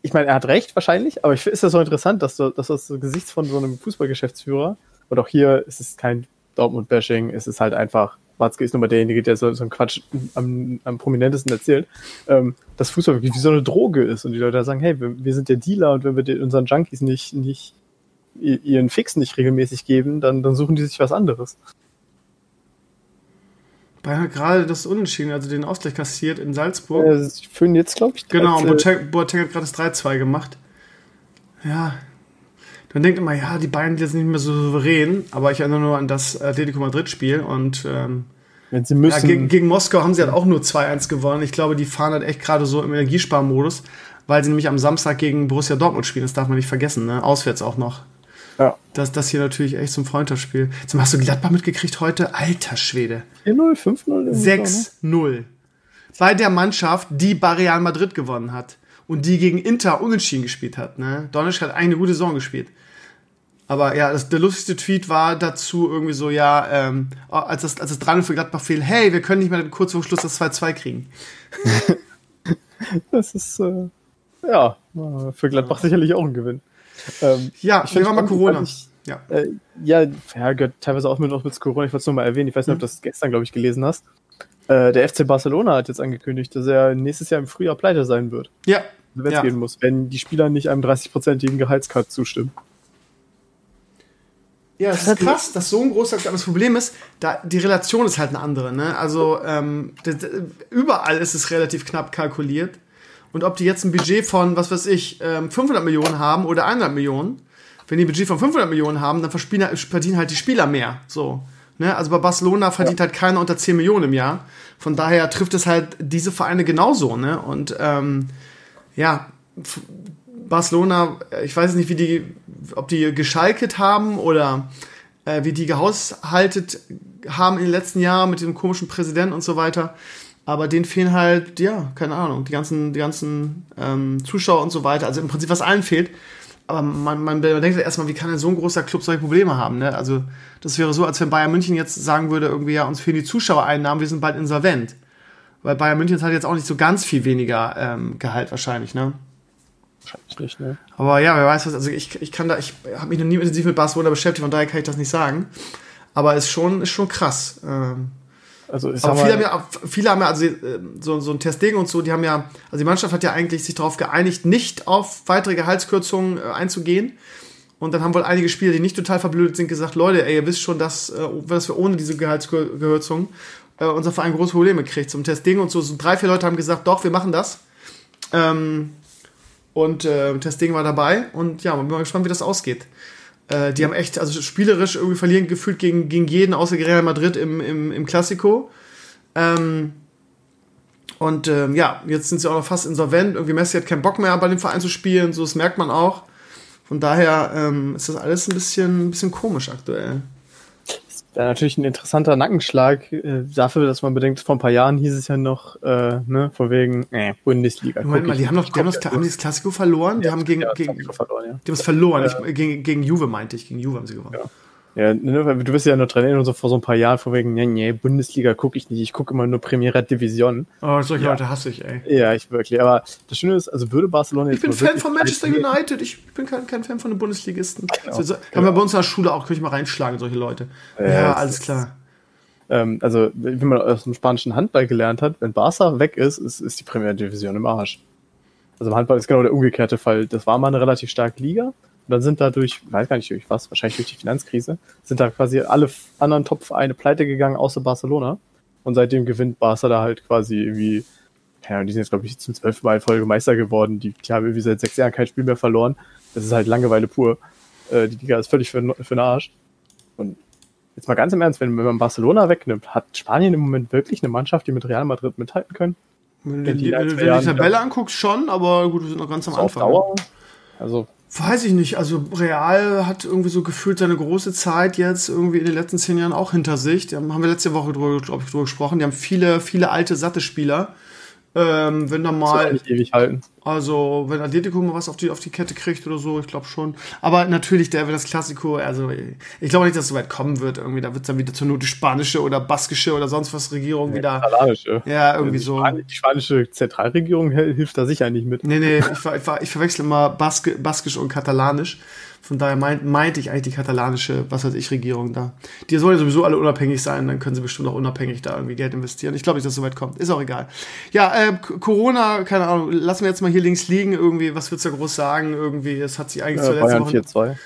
ich meine, er hat recht wahrscheinlich, aber ich finde es ja so interessant, dass, du, dass das so Gesichts von so einem Fußballgeschäftsführer und auch hier ist es kein Dortmund-Bashing, es ist halt einfach, Watzke ist nun mal derjenige, der so, so einen Quatsch am, am prominentesten erzählt, ähm, dass Fußball wirklich wie so eine Droge ist und die Leute sagen, hey, wir, wir sind der Dealer und wenn wir unseren Junkies nicht, nicht ihren Fix nicht regelmäßig geben, dann, dann suchen die sich was anderes. Bayern hat gerade das Unentschieden, also den Ausgleich kassiert in Salzburg. Äh, führen jetzt, glaube ich. Genau, und Boateng, Boateng hat gerade das 3-2 gemacht. Ja. Man denkt immer, ja, die Bayern sind nicht mehr so souverän, aber ich erinnere nur an das Atletico Madrid-Spiel und ähm, wenn sie müssen. Ja, gegen, gegen, Moskau haben sie halt auch nur 2-1 gewonnen. Ich glaube, die fahren halt echt gerade so im Energiesparmodus, weil sie nämlich am Samstag gegen Borussia Dortmund spielen. Das darf man nicht vergessen, ne? Auswärts auch noch. Ja. Das, das hier natürlich echt zum Freundschaftsspiel. Zum hast du Gladbach mitgekriegt heute? Alter Schwede. 4-0, 5-0? 6-0. Bei der Mannschaft, die bei Real Madrid gewonnen hat und die gegen Inter unentschieden gespielt hat. Ne? Donetsk hat eine gute Saison gespielt. Aber ja, das, der lustigste Tweet war dazu irgendwie so, ja, ähm, als das, als das 3 für Gladbach fiel, hey, wir können nicht mehr kurz vor Schluss das 2-2 kriegen. das ist, äh, ja, für Gladbach sicherlich auch ein Gewinn. Ähm, ja, ich wir haben mal Corona. Ich, ja. Äh, ja, ja, gehört teilweise auch mit, auch mit Corona. Ich wollte es nur mal erwähnen. Ich weiß nicht, mhm. ob du das gestern, glaube ich, gelesen hast. Äh, der FC Barcelona hat jetzt angekündigt, dass er nächstes Jahr im Frühjahr pleite sein wird. Ja. Wenn es ja. gehen muss, wenn die Spieler nicht einem 30-prozentigen Gehaltscut zustimmen. Ja, das ist krass, dass so ein großer. Aber das Problem ist, da, die Relation ist halt eine andere. Ne? Also ähm, das, überall ist es relativ knapp kalkuliert. Und ob die jetzt ein Budget von, was weiß ich, 500 ähm, Millionen haben oder 100 Millionen, wenn die ein Budget von 500 Millionen haben, dann verdienen halt die Spieler mehr. So. Ne? Also bei Barcelona verdient ja. halt keiner unter 10 Millionen im Jahr. Von daher trifft es halt diese Vereine genauso. Ne? Und ähm, ja, Barcelona, ich weiß nicht, wie die, ob die geschalket haben oder äh, wie die gehaushaltet haben in den letzten Jahren mit dem komischen Präsidenten und so weiter aber denen fehlen halt, ja, keine Ahnung, die ganzen, die ganzen ähm, Zuschauer und so weiter. Also im Prinzip, was allen fehlt. Aber man, man denkt ja erstmal, wie kann denn so ein großer Club solche Probleme haben? Ne? Also das wäre so, als wenn Bayern München jetzt sagen würde, irgendwie, ja, uns fehlen die Zuschauereinnahmen, wir sind bald insolvent. Weil Bayern München hat jetzt auch nicht so ganz viel weniger ähm, Gehalt wahrscheinlich, ne? Wahrscheinlich nicht, ne? Aber ja, wer weiß was, also ich, ich kann da, ich habe mich noch nie intensiv mit Barcelona beschäftigt, von daher kann ich das nicht sagen. Aber ist schon, ist schon krass. Ähm, also ich Aber viele haben, ja, viele haben ja, also so, so ein Testing und so, die haben ja, also die Mannschaft hat ja eigentlich sich darauf geeinigt, nicht auf weitere Gehaltskürzungen äh, einzugehen. Und dann haben wohl einige Spieler, die nicht total verblödet sind, gesagt, Leute, ey, ihr wisst schon, dass, äh, dass wir ohne diese Gehaltskürzung äh, unser Verein große Probleme kriegt. Zum Testing und so, so drei, vier Leute haben gesagt, doch, wir machen das. Ähm, und äh, Testing war dabei und ja, man bin mal gespannt, wie das ausgeht. Äh, die haben echt, also spielerisch irgendwie verlieren gefühlt gegen, gegen jeden außer Real Madrid im, im, im Klassiko. Ähm, und ähm, ja, jetzt sind sie auch noch fast insolvent. Irgendwie Messi hat keinen Bock mehr, bei dem Verein zu spielen. So, das merkt man auch. Von daher ähm, ist das alles ein bisschen, ein bisschen komisch aktuell wäre natürlich ein interessanter Nackenschlag äh, dafür, dass man bedenkt, vor ein paar Jahren hieß es ja noch, äh, ne, von wegen, äh, Bundesliga. Moment mal, die haben noch, die haben, das, haben die das Klassiko verloren? Ja, die haben gegen, gegen, verloren, ja. die haben es verloren. Ja. Ich, gegen, gegen Juve meinte ich, gegen Juve haben sie gewonnen. Ja. Ja, ne, du bist ja nur dran und so vor so ein paar Jahren von wegen, nee, nee, Bundesliga gucke ich nicht, ich gucke immer nur Primera Division. Oh, solche ja. Leute hasse ich, ey. Ja, ich wirklich. Aber das Schöne ist, also würde Barcelona jetzt. Ich bin Fan von Manchester United, ich bin kein, kein Fan von den Bundesligisten. Genau. So, haben wir bei uns in der Schule auch, könnte ich mal reinschlagen, solche Leute. Ja, ja alles klar. Ähm, also, wie man aus dem spanischen Handball gelernt hat, wenn Barca weg ist, ist, ist die Primera Division im Arsch. Also im Handball ist genau der umgekehrte Fall. Das war mal eine relativ starke Liga dann sind dadurch, weiß gar nicht durch was, wahrscheinlich durch die Finanzkrise, sind da quasi alle anderen Top-Vereine pleite gegangen, außer Barcelona. Und seitdem gewinnt Barca da halt quasi irgendwie, ja, die sind jetzt, glaube ich, zum zwölften Mal in Folge Meister geworden. Die, die haben irgendwie seit sechs Jahren kein Spiel mehr verloren. Das ist halt Langeweile pur. Äh, die Liga ist völlig für, für den Arsch. Und jetzt mal ganz im Ernst, wenn, wenn man Barcelona wegnimmt, hat Spanien im Moment wirklich eine Mannschaft, die mit Real Madrid mithalten können? Wenn du die, die, die Tabelle anguckst, schon, aber gut, wir sind noch ganz am Anfang. Auf Dauer, also Weiß ich nicht. Also Real hat irgendwie so gefühlt seine große Zeit jetzt irgendwie in den letzten zehn Jahren auch hinter sich. Da haben wir letzte Woche drüber, glaube ich, drüber gesprochen. Die haben viele, viele alte, satte Spieler. Ähm, wenn da mal nicht ewig halten. Also, wenn Atletico mal was auf die, auf die Kette kriegt oder so, ich glaube schon. Aber natürlich, der wird das Klassiko, also ich glaube nicht, dass es so weit kommen wird. Irgendwie, da wird es dann wieder zur Not die spanische oder baskische oder sonst was Regierung ja, wieder. Katalanische. Ja, irgendwie die so. die spanische Zentralregierung hilft da sicher nicht mit. Nee, nee, ich, ich, ich verwechsel immer Baske, baskisch und katalanisch. Von daher meint, meinte ich eigentlich die katalanische, was weiß ich, Regierung da. Die sollen ja sowieso alle unabhängig sein, dann können sie bestimmt auch unabhängig da irgendwie Geld investieren. Ich glaube nicht, dass es so weit kommt. Ist auch egal. Ja, äh, Corona, keine Ahnung, lassen wir jetzt mal hier links liegen. Irgendwie, was willst du da groß sagen? Irgendwie, es hat sich eigentlich zuletzt Bayern 4 2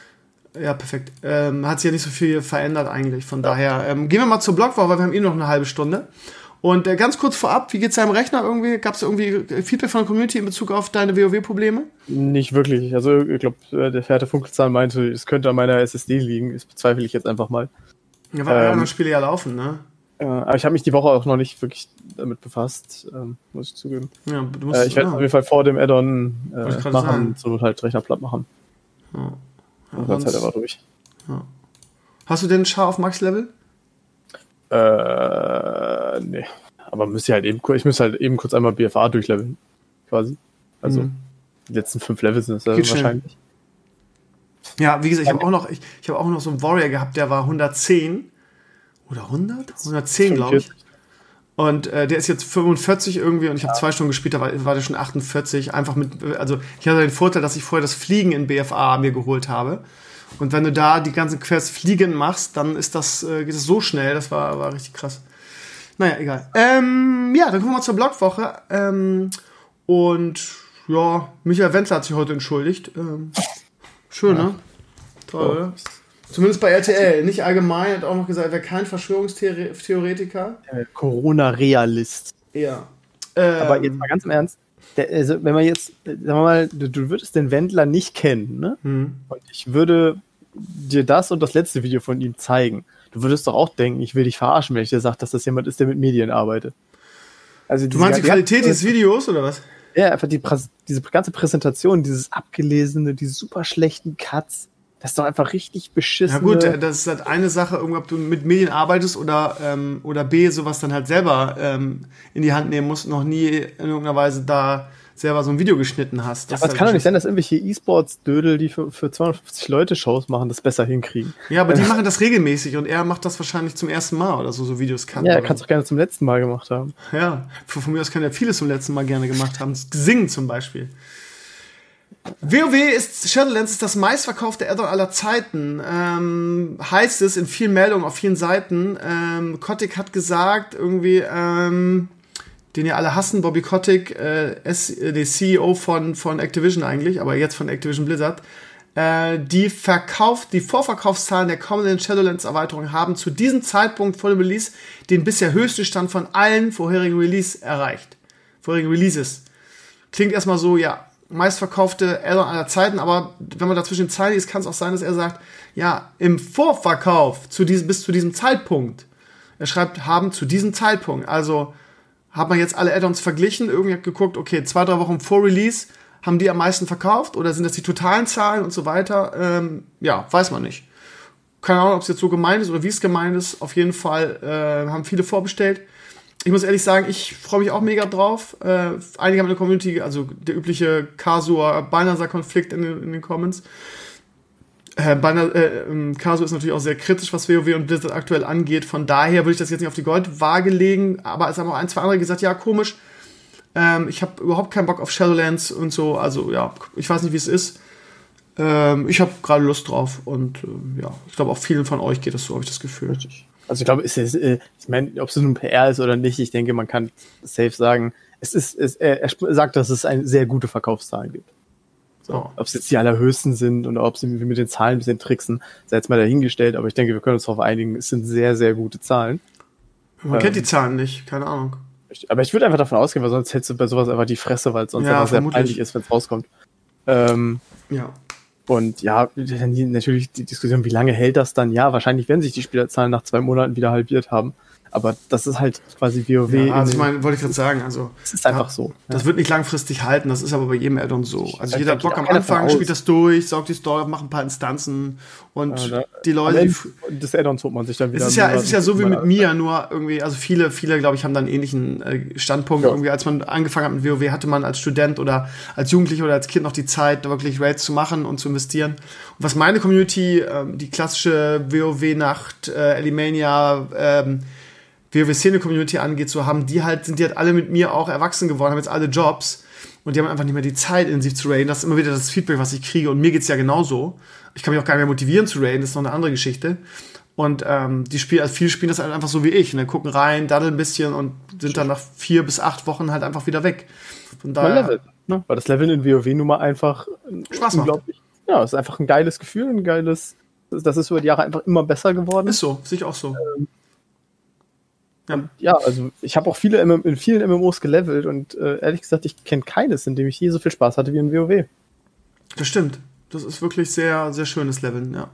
ja, perfekt. Ähm, hat sich ja nicht so viel verändert eigentlich. Von ja. daher ähm, gehen wir mal zur Blogwoche, weil wir haben eh noch eine halbe Stunde. Und äh, ganz kurz vorab, wie geht's deinem Rechner irgendwie? Gab es irgendwie Feedback von der Community in Bezug auf deine WoW-Probleme? Nicht wirklich. Also ich glaube, äh, der Fährte Funkelzahn meinte, es könnte an meiner SSD liegen. Das bezweifle ich jetzt einfach mal. Ja, weil ähm, andere Spiele ja laufen, ne? Äh, aber ich habe mich die Woche auch noch nicht wirklich damit befasst, ähm, muss ich zugeben. Ja, du musst, äh, ich werde ja. auf jeden Fall vor dem Add-on äh, machen, so halt Rechner platt machen. Ja. ja Und dann Zeit aber durch. Ja. Hast du denn Char auf Max-Level? Äh, nee. Aber müsste halt eben, ich müsste halt eben kurz einmal BFA durchleveln. Quasi. Also, mhm. die letzten fünf Levels sind es ja wahrscheinlich. Ja, wie gesagt, ich habe auch noch, ich, ich habe auch noch so einen Warrior gehabt, der war 110 oder 100? 110, glaube ich. Und äh, der ist jetzt 45 irgendwie und ich habe ja. zwei Stunden gespielt, da war, war der schon 48. Einfach mit, also ich hatte den Vorteil, dass ich vorher das Fliegen in BFA mir geholt habe. Und wenn du da die ganzen Quests fliegen machst, dann ist das, äh, geht es so schnell. Das war, war richtig krass. Naja, egal. Ähm, ja, dann kommen wir zur Blogwoche. Ähm, und ja, Michael Wendler hat sich heute entschuldigt. Ähm, schön, ja. ne? Toll, oh. Zumindest bei RTL, nicht allgemein, hat auch noch gesagt, er wäre kein Verschwörungstheoretiker. Corona-Realist. Ja. Ähm, Aber jetzt mal ganz im Ernst, der, also wenn man jetzt, sagen wir mal, du, du würdest den Wendler nicht kennen, ne? Hm. Und ich würde dir das und das letzte Video von ihm zeigen. Du würdest doch auch denken, ich will dich verarschen, wenn ich dir sage, dass das jemand ist, der mit Medien arbeitet. Also du meinst die Qualität des Videos oder was? Ja, einfach die, diese ganze Präsentation, dieses abgelesene, diese super schlechten Cuts. Das ist doch einfach richtig beschissen. Ja gut, das ist halt eine Sache, ob du mit Medien arbeitest oder, ähm, oder B, sowas dann halt selber ähm, in die Hand nehmen musst, noch nie in irgendeiner Weise da selber so ein Video geschnitten hast. Ja, aber es kann doch nicht sein, dass irgendwelche E-Sports-Dödel, die für, für 250 Leute Shows machen, das besser hinkriegen. Ja, aber die machen das regelmäßig und er macht das wahrscheinlich zum ersten Mal oder so, so Videos kann. Ja, er kann es auch gerne zum letzten Mal gemacht haben. Ja, von, von mir aus kann er vieles zum letzten Mal gerne gemacht haben. Singen zum Beispiel. WoW ist Shadowlands ist das meistverkaufte Addon aller Zeiten. Ähm, heißt es in vielen Meldungen auf vielen Seiten. Ähm, Kotick hat gesagt, irgendwie, ähm, den ihr alle hassen, Bobby Kotick, äh, äh der CEO von, von Activision eigentlich, aber jetzt von Activision Blizzard, äh, die verkauft, die Vorverkaufszahlen der kommenden Shadowlands-Erweiterung haben zu diesem Zeitpunkt vor dem Release den bisher höchsten Stand von allen vorherigen Release erreicht. Vorherigen Releases. Klingt erstmal so, ja, meistverkaufte Addon aller Zeiten, aber wenn man dazwischen Zeilen ist, kann es auch sein, dass er sagt, ja, im Vorverkauf zu diesem, bis zu diesem Zeitpunkt. Er schreibt, haben zu diesem Zeitpunkt. Also hat man jetzt alle Addons verglichen, irgendwie hat geguckt, okay, zwei, drei Wochen vor Release haben die am meisten verkauft oder sind das die totalen Zahlen und so weiter? Ähm, ja, weiß man nicht. Keine Ahnung, ob es jetzt so gemeint ist oder wie es gemeint ist. Auf jeden Fall äh, haben viele vorbestellt. Ich muss ehrlich sagen, ich freue mich auch mega drauf. Äh, einige haben in der Community, also der übliche Kasua-Balnasar-Konflikt in, in, den Comments. Äh, Balna, äh, ähm, ist natürlich auch sehr kritisch, was WoW und Blizzard aktuell angeht. Von daher würde ich das jetzt nicht auf die Goldwaage legen. Aber es haben auch ein, zwei andere gesagt, ja, komisch. Ähm, ich habe überhaupt keinen Bock auf Shadowlands und so. Also ja, ich weiß nicht, wie es ist. Ähm, ich habe gerade Lust drauf und äh, ja, ich glaube auch vielen von euch geht es so, habe ich das Gefühl. Also ich glaube, es ist, äh, ich meine, ob es nun PR ist oder nicht, ich denke, man kann safe sagen, es ist, es, er, er sagt, dass es eine sehr gute Verkaufszahlen gibt. So, oh. Ob es jetzt die allerhöchsten sind oder ob sie mit den Zahlen ein bisschen tricksen, sei jetzt mal dahingestellt, aber ich denke, wir können uns darauf einigen, es sind sehr, sehr gute Zahlen. Man ähm, kennt die Zahlen nicht, keine Ahnung. Aber ich würde einfach davon ausgehen, weil sonst hättest du bei sowas einfach die Fresse, weil es sonst ja, einfach sehr peinlich ist, wenn es rauskommt. Ähm, ja. Und ja, natürlich die Diskussion, wie lange hält das dann? Ja, wahrscheinlich werden sich die Spielerzahlen nach zwei Monaten wieder halbiert haben. Aber das ist halt quasi WoW. Ja, also ich meine, wollte ich gerade sagen, also. Es ist einfach ja, so. Das wird nicht langfristig halten, das ist aber bei jedem Addon so. Also jeder hat Bock am Anfang, spielt das durch, saugt die Story, macht ein paar Instanzen und ja, die Leute. Das Addons holt man sich dann wieder. Es ist ja, es ist ja so wie mit mir, nur irgendwie, also viele, viele, glaube ich, haben dann einen ähnlichen äh, Standpunkt. Ja. Irgendwie, als man angefangen hat mit WoW, hatte man als Student oder als Jugendlicher oder als Kind noch die Zeit, wirklich Raids zu machen und zu investieren. Und was meine Community, ähm, die klassische WoW-Nacht, äh, Elimania, ähm, WoW-Szene-Community angeht, so haben die halt, sind die halt alle mit mir auch erwachsen geworden, haben jetzt alle Jobs und die haben einfach nicht mehr die Zeit, intensiv zu raiden. Das ist immer wieder das Feedback, was ich kriege. Und mir geht's ja genauso. Ich kann mich auch gar nicht mehr motivieren zu raiden, das ist noch eine andere Geschichte. Und ähm, die spielen, also viele spielen das halt einfach so wie ich. Ne? Gucken rein, daddeln ein bisschen und sind dann nach vier bis acht Wochen halt einfach wieder weg. Von daher, Level, ne? Weil das Leveln in WoW nun mal einfach Spaß macht. unglaublich. Ja, es ist einfach ein geiles Gefühl, ein geiles. Das ist über die Jahre einfach immer besser geworden. Ist so, sehe ich auch so. Ähm, ja. ja, also ich habe auch viele in vielen MMOs gelevelt und äh, ehrlich gesagt, ich kenne keines, in dem ich je so viel Spaß hatte wie in WoW. Das stimmt. Das ist wirklich sehr, sehr schönes Leveln, ja.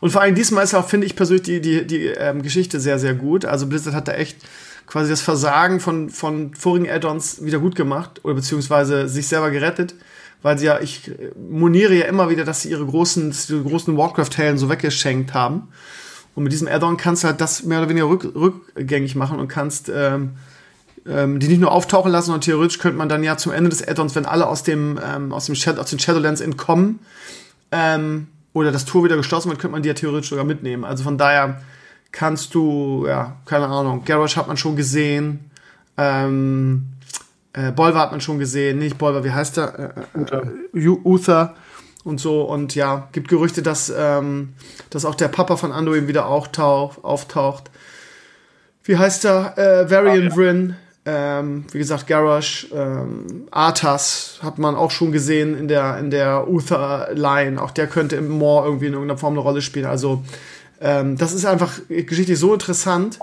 Und vor allem diesmal ist auch, finde ich persönlich, die, die, die ähm, Geschichte sehr, sehr gut. Also Blizzard hat da echt quasi das Versagen von, von vorigen Add-ons wieder gut gemacht oder beziehungsweise sich selber gerettet. Weil sie ja, ich moniere ja immer wieder, dass sie ihre großen, ihre großen Warcraft-Helden so weggeschenkt haben. Und mit diesem Add-on kannst du halt das mehr oder weniger rück, rückgängig machen und kannst ähm, ähm, die nicht nur auftauchen lassen, sondern theoretisch könnte man dann ja zum Ende des Add-ons, wenn alle aus dem, ähm, aus dem Shadow, aus den Shadowlands entkommen, ähm, oder das Tor wieder geschlossen wird, könnte man die ja theoretisch sogar mitnehmen. Also von daher kannst du, ja, keine Ahnung, Garrosh hat man schon gesehen, ähm, äh, Bolver hat man schon gesehen, nicht Bolver, wie heißt der? Äh, äh, Uther und so. Und ja, gibt Gerüchte, dass, ähm, dass auch der Papa von Anduin wieder auftaucht. auftaucht. Wie heißt er? Äh, Varian ja. Ähm, wie gesagt, Garrosh, ähm, Arthas hat man auch schon gesehen in der, in der Uther-Line. Auch der könnte im Moor irgendwie in irgendeiner Form eine Rolle spielen. Also, ähm, das ist einfach geschichtlich so interessant.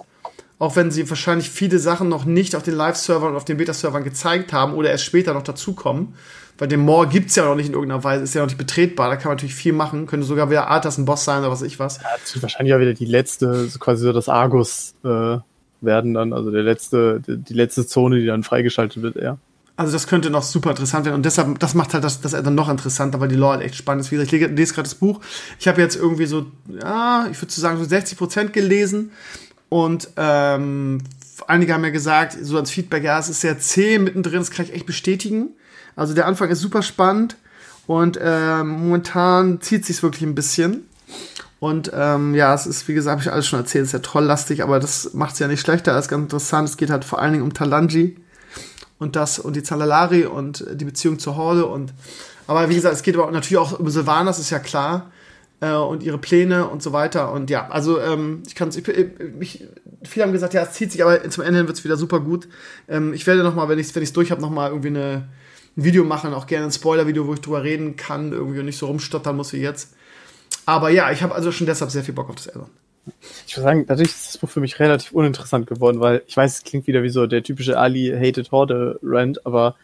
Auch wenn sie wahrscheinlich viele Sachen noch nicht auf den Live-Servern und auf den Beta-Servern gezeigt haben oder erst später noch dazukommen. Weil den Moor gibt es ja noch nicht in irgendeiner Weise, ist ja noch nicht betretbar, da kann man natürlich viel machen, könnte sogar wieder Arthas ein Boss sein oder was ich was. Ja, das wird wahrscheinlich auch wieder die letzte, so quasi so das Argus äh, werden dann, also der letzte, die, letzte Zone, die dann freigeschaltet wird, ja. Also das könnte noch super interessant werden und deshalb, das macht halt das, das dann noch interessanter, weil die Lore halt echt spannend ist. Wie gesagt, ich lese, lese gerade das Buch. Ich habe jetzt irgendwie so, ja, ich würde sagen, so 60 Prozent gelesen und ähm, einige haben ja gesagt, so als Feedback, ja, es ist sehr zäh mittendrin, das kann ich echt bestätigen. Also der Anfang ist super spannend und äh, momentan zieht sich wirklich ein bisschen. Und ähm, ja, es ist, wie gesagt, habe ich alles schon erzählt, es ist ja trolllastig, aber das macht es ja nicht schlechter, als ganz interessant. Es geht halt vor allen Dingen um Talanji und das und die Zalalari und die Beziehung zur Horde und aber wie gesagt, es geht aber natürlich auch um Sylvanas, ist ja klar, äh, und ihre Pläne und so weiter. Und ja, also ähm, ich kann es, viele haben gesagt, ja, es zieht sich, aber zum Ende wird es wieder super gut. Ähm, ich werde nochmal, wenn ich es wenn durch habe, nochmal irgendwie eine ein Video machen, auch gerne ein Spoiler-Video, wo ich drüber reden kann, irgendwie und nicht so rumstottern muss wie jetzt. Aber ja, ich habe also schon deshalb sehr viel Bock auf das Addon. Ich würde sagen, dadurch ist das Buch für mich relativ uninteressant geworden, weil ich weiß, es klingt wieder wie so der typische Ali Hated Horde Rant, aber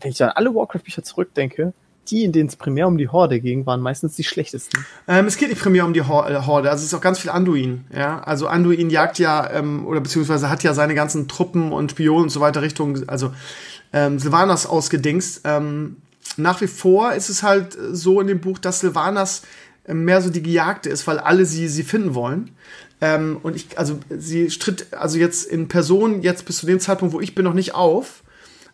wenn ich an alle Warcraft-Bücher zurückdenke, die, in denen es primär um die Horde ging, waren meistens die schlechtesten. Ähm, es geht nicht primär um die äh, Horde, also es ist auch ganz viel Anduin. Ja? Also Anduin jagt ja, ähm, oder beziehungsweise hat ja seine ganzen Truppen und Spionen und so weiter Richtung, also ähm, Sylvanas ausgedingst. Ähm, nach wie vor ist es halt so in dem Buch, dass Sylvanas äh, mehr so die Gejagte ist, weil alle sie, sie finden wollen. Ähm, und ich, also sie stritt also jetzt in Person jetzt bis zu dem Zeitpunkt, wo ich bin, noch nicht auf.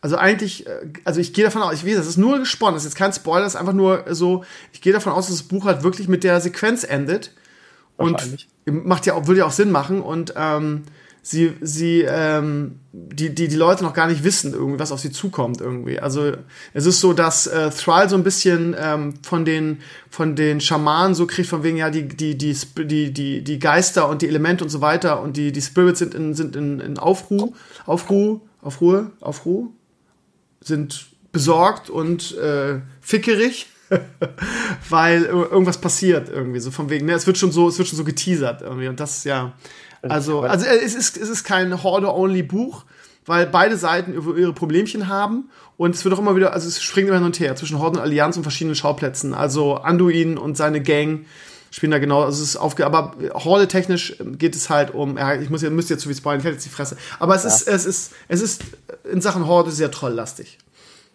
Also eigentlich, äh, also ich gehe davon aus, ich weiß, das ist nur gesponnen, das ist jetzt kein Spoiler, das ist einfach nur so, ich gehe davon aus, dass das Buch halt wirklich mit der Sequenz endet. Und macht ja auch, würde ja auch Sinn machen. Und ähm, sie, sie, ähm, die, die, die Leute noch gar nicht wissen, irgendwie, was auf sie zukommt, irgendwie. Also es ist so, dass äh, Thrall so ein bisschen ähm, von den, von den Schamanen so kriegt, von wegen, ja, die, die, die, die, die, die Geister und die Elemente und so weiter und die, die Spirits sind in, sind in, in Aufruhr, Aufruhr, Aufruhr, Aufruhr, sind besorgt und äh, fickerig. weil irgendwas passiert irgendwie so von wegen ne es wird schon so es wird schon so geteasert irgendwie und das ja also, also äh, es ist, es ist kein Horde-only-Buch, weil beide Seiten ihre Problemchen haben und es wird auch immer wieder, also es springt immer hin und her zwischen Horde und Allianz und verschiedenen Schauplätzen. Also Anduin und seine Gang spielen da genau, also es ist aufge, aber horde-technisch geht es halt um, ja, ich muss ja, müsste jetzt so wie spoilern, ich hätte jetzt die Fresse. Aber es ja. ist, es ist, es ist in Sachen Horde sehr trolllastig.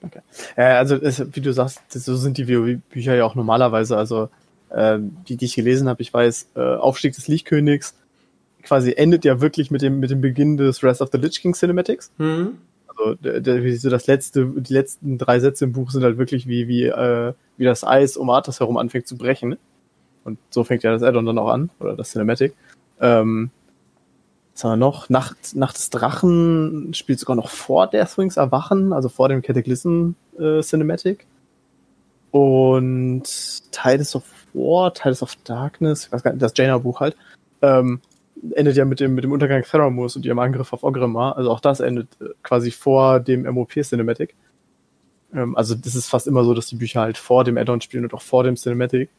Okay. Ja, also es, wie du sagst, so sind die WoW-Bücher ja auch normalerweise. Also äh, die, die ich gelesen habe, ich weiß, äh, Aufstieg des Lichtkönigs quasi endet ja wirklich mit dem mit dem Beginn des Rest of the Lich King Cinematics. Mhm. Also der, der, so das letzte, die letzten drei Sätze im Buch sind halt wirklich wie wie äh, wie das Eis um Arthas herum anfängt zu brechen. Und so fängt ja das Addon dann auch an oder das Cinematic. Ähm, was haben wir noch? Nacht, Nacht des Drachen spielt sogar noch vor Deathwings Erwachen, also vor dem Cataclysm äh, Cinematic. Und Tides of War, Tides of Darkness, ich weiß gar nicht, das Jaina-Buch halt, ähm, endet ja mit dem, mit dem Untergang Theramus und ihrem Angriff auf Ogrimmar. Also auch das endet äh, quasi vor dem MOP-Cinematic. Ähm, also das ist fast immer so, dass die Bücher halt vor dem Add-on spielen und auch vor dem Cinematic.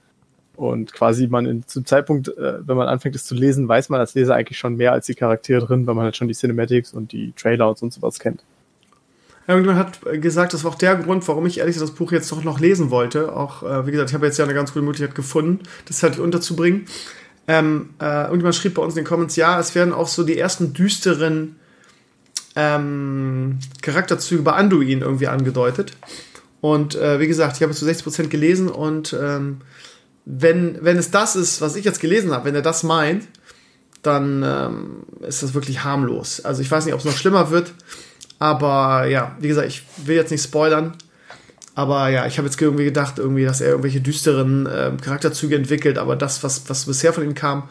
Und quasi man in, zum Zeitpunkt, äh, wenn man anfängt es zu lesen, weiß man als Leser eigentlich schon mehr als die Charaktere drin, weil man halt schon die Cinematics und die Trailer und so was kennt. Irgendjemand hat gesagt, das war auch der Grund, warum ich ehrlich gesagt das Buch jetzt doch noch lesen wollte. Auch, äh, wie gesagt, ich habe jetzt ja eine ganz gute Möglichkeit gefunden, das halt unterzubringen. Ähm, äh, irgendjemand schrieb bei uns in den Comments, ja, es werden auch so die ersten düsteren ähm, Charakterzüge bei Anduin irgendwie angedeutet. Und äh, wie gesagt, ich habe es zu 60% gelesen und ähm, wenn, wenn es das ist, was ich jetzt gelesen habe, wenn er das meint, dann ähm, ist das wirklich harmlos. Also ich weiß nicht, ob es noch schlimmer wird, aber ja, wie gesagt, ich will jetzt nicht spoilern. Aber ja, ich habe jetzt irgendwie gedacht, irgendwie, dass er irgendwelche düsteren äh, Charakterzüge entwickelt, aber das, was, was bisher von ihm kam,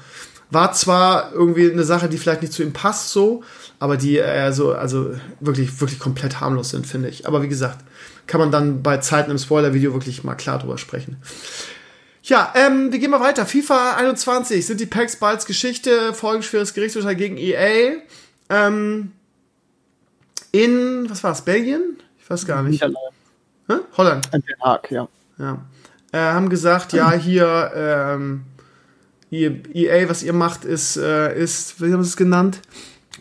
war zwar irgendwie eine Sache, die vielleicht nicht zu ihm passt, so, aber die äh, so, also wirklich, wirklich komplett harmlos sind, finde ich. Aber wie gesagt, kann man dann bei Zeiten im Spoiler-Video wirklich mal klar drüber sprechen. Ja, ähm, wir gehen mal weiter. FIFA 21 sind die Packs Balls Geschichte, folgenschweres Gerichtsurteil gegen EA. Ähm, in, was war es, Belgien? Ich weiß gar nicht. Hm? Holland. Den Haag, ja. ja. Äh, haben gesagt, ja, hier, ähm, EA, was ihr macht, ist, äh, ist, wie haben sie es genannt?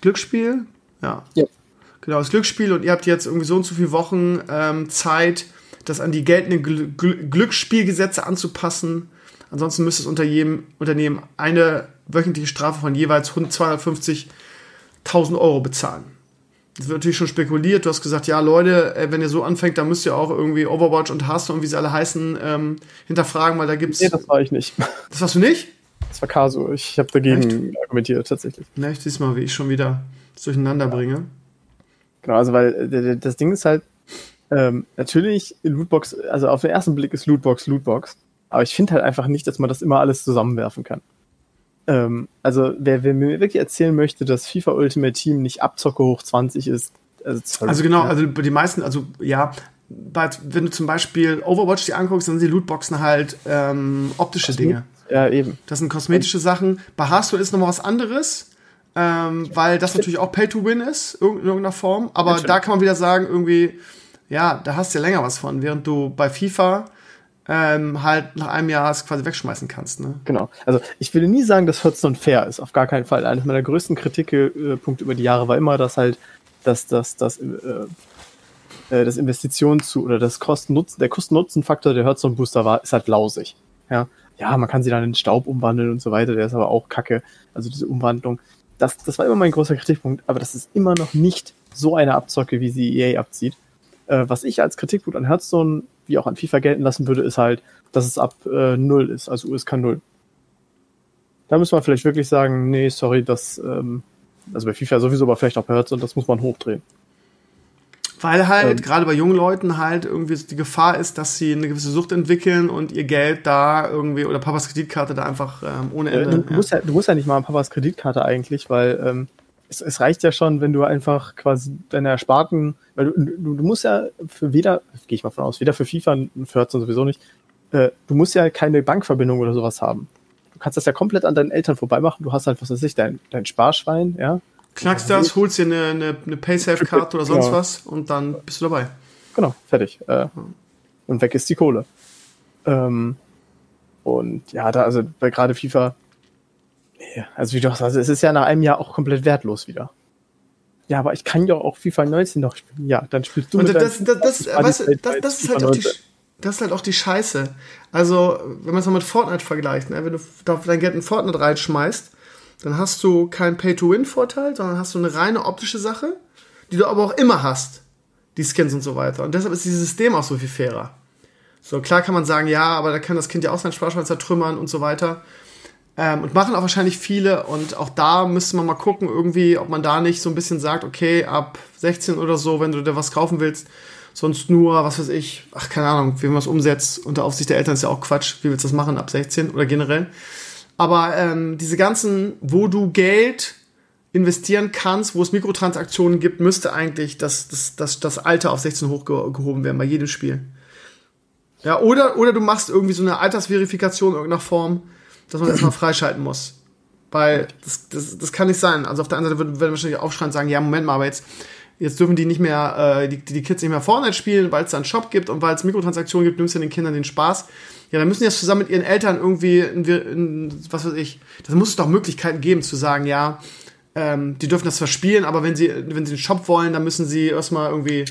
Glücksspiel? Ja. ja. Genau, das Glücksspiel und ihr habt jetzt irgendwie so und so viele Wochen ähm, Zeit, das an die geltenden Gl Gl Glücksspielgesetze anzupassen. Ansonsten müsste es unter jedem Unternehmen eine wöchentliche Strafe von jeweils 250.000 Euro bezahlen. Das wird natürlich schon spekuliert. Du hast gesagt, ja, Leute, wenn ihr so anfängt, dann müsst ihr auch irgendwie Overwatch und Hearthstone und wie sie alle heißen, ähm, hinterfragen, weil da gibt's. Nee, das war ich nicht. Das warst du nicht? Das war Kaso. Ich habe dagegen Echt? argumentiert, tatsächlich. Na, ich sieh's mal, wie ich schon wieder durcheinander bringe. Genau, also weil äh, das Ding ist halt, ähm, natürlich, Lootbox, also auf den ersten Blick ist Lootbox Lootbox, aber ich finde halt einfach nicht, dass man das immer alles zusammenwerfen kann. Ähm, also, wer, wer, mir wirklich erzählen möchte, dass FIFA Ultimate Team nicht Abzocke hoch 20 ist, also, also genau, also die meisten, also ja, wenn du zum Beispiel Overwatch die anguckst, dann sind die Lootboxen halt ähm, optische Kosmet Dinge. Ja, eben. Das sind kosmetische Sachen. Bei Hearthstone ist nochmal was anderes, ähm, weil das natürlich auch Pay to Win ist, in irgendeiner Form. Aber da kann man wieder sagen, irgendwie, ja, da hast du ja länger was von, während du bei FIFA ähm, halt nach einem Jahr es quasi wegschmeißen kannst. Ne? Genau. Also ich will nie sagen, dass Hearthstone fair ist, auf gar keinen Fall. Eines meiner größten Kritikpunkte über die Jahre war immer, dass halt dass das, das, äh, äh, das Investition zu oder das Kosten-Nutzen, der Kosten-Nutzen-Faktor der Hearthstone-Booster war, ist halt lausig. Ja? ja, man kann sie dann in Staub umwandeln und so weiter, der ist aber auch kacke. Also diese Umwandlung. Das, das war immer mein großer Kritikpunkt, aber das ist immer noch nicht so eine Abzocke, wie sie EA abzieht. Äh, was ich als Kritikpunkt an Hearthstone wie auch an FIFA gelten lassen würde, ist halt, dass es ab äh, 0 ist, also USK 0. Da muss man vielleicht wirklich sagen, nee, sorry, das, ähm, also bei FIFA sowieso, aber vielleicht auch bei Hearthstone, das muss man hochdrehen. Weil halt ähm, gerade bei jungen Leuten halt irgendwie die Gefahr ist, dass sie eine gewisse Sucht entwickeln und ihr Geld da irgendwie oder Papas Kreditkarte da einfach ähm, ohne Ende. Du, ja. Musst ja, du musst ja nicht mal Papas Kreditkarte eigentlich, weil ähm, es, es reicht ja schon, wenn du einfach quasi deine Ersparten, weil du, du, du musst ja für weder, gehe ich mal von aus, weder für FIFA und für Hearthstone sowieso nicht, äh, du musst ja keine Bankverbindung oder sowas haben. Du kannst das ja komplett an deinen Eltern vorbeimachen. Du hast halt, was weiß ich, dein, dein Sparschwein, ja. Knackst das, holst dir eine, eine, eine Paysafe-Karte oder sonst genau. was und dann bist du dabei. Genau, fertig. Äh, und weg ist die Kohle. Ähm, und ja, da, also bei gerade FIFA, also wie du sagst, also es ist ja nach einem Jahr auch komplett wertlos wieder. Ja, aber ich kann ja auch FIFA 19 noch spielen. Ja, dann spielst du und das, das, das, weißt du, das, das ist halt auch die, das ist halt auch die Scheiße. Also, wenn man es mal mit Fortnite vergleicht, ne? wenn du dein Geld in Fortnite reinschmeißt, dann hast du keinen Pay-to-Win-Vorteil, sondern hast du eine reine optische Sache, die du aber auch immer hast. Die Skins und so weiter. Und deshalb ist dieses System auch so viel fairer. So, klar kann man sagen, ja, aber da kann das Kind ja auch seinen Sparschwein zertrümmern und so weiter. Ähm, und machen auch wahrscheinlich viele. Und auch da müsste man mal gucken, irgendwie, ob man da nicht so ein bisschen sagt, okay, ab 16 oder so, wenn du dir was kaufen willst, sonst nur, was weiß ich, ach, keine Ahnung, wie man es umsetzt, unter Aufsicht der Eltern ist ja auch Quatsch. Wie willst du das machen ab 16 oder generell? Aber ähm, diese ganzen, wo du Geld investieren kannst, wo es Mikrotransaktionen gibt, müsste eigentlich das, das, das, das Alter auf 16 hochgehoben werden bei jedem Spiel. Ja, oder, oder du machst irgendwie so eine Altersverifikation in irgendeiner Form, dass man erstmal freischalten muss. Weil das, das, das kann nicht sein. Also auf der einen Seite würden wahrscheinlich aufschreien und sagen, ja, Moment mal, aber jetzt, jetzt dürfen die nicht mehr, äh, die, die Kids nicht mehr Fortnite spielen, weil es da einen Shop gibt und weil es Mikrotransaktionen gibt, nimmst du den Kindern den Spaß. Ja, dann müssen die das zusammen mit ihren Eltern irgendwie, in, in, was weiß ich, da muss es doch Möglichkeiten geben zu sagen, ja, ähm, die dürfen das zwar spielen, aber wenn sie, wenn sie den Shop wollen, dann müssen sie erstmal irgendwie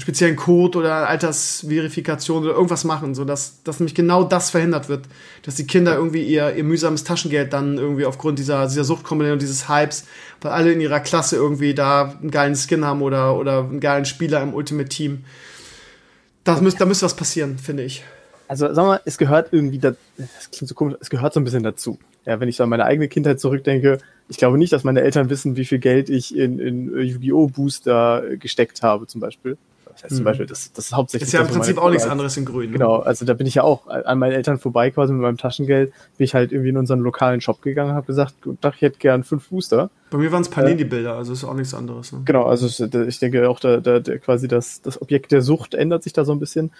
einen speziellen Code oder Altersverifikation oder irgendwas machen, sodass dass nämlich genau das verhindert wird, dass die Kinder irgendwie ihr, ihr mühsames Taschengeld dann irgendwie aufgrund dieser, dieser Suchtkombination, dieses Hypes, weil alle in ihrer Klasse irgendwie da einen geilen Skin haben oder, oder einen geilen Spieler im Ultimate Team. Das müsst, da müsste was passieren, finde ich. Also, sag mal, es gehört irgendwie, das klingt so komisch, es gehört so ein bisschen dazu. Ja, wenn ich so an meine eigene Kindheit zurückdenke, ich glaube nicht, dass meine Eltern wissen, wie viel Geld ich in, in Yu-Gi-Oh! Booster gesteckt habe, zum Beispiel. Das heißt zum mhm. Beispiel, das, das ist hauptsächlich. Ist ja im Prinzip auch nichts anderes in Grün. Ne? Genau, also da bin ich ja auch an meinen Eltern vorbei, quasi mit meinem Taschengeld, bin ich halt irgendwie in unseren lokalen Shop gegangen, habe gesagt, ich hätte gern fünf Booster. Bei mir waren es Panini-Bilder, also ist auch nichts anderes. Ne? Genau, also ich denke auch, da, da, da quasi das, das Objekt der Sucht ändert sich da so ein bisschen.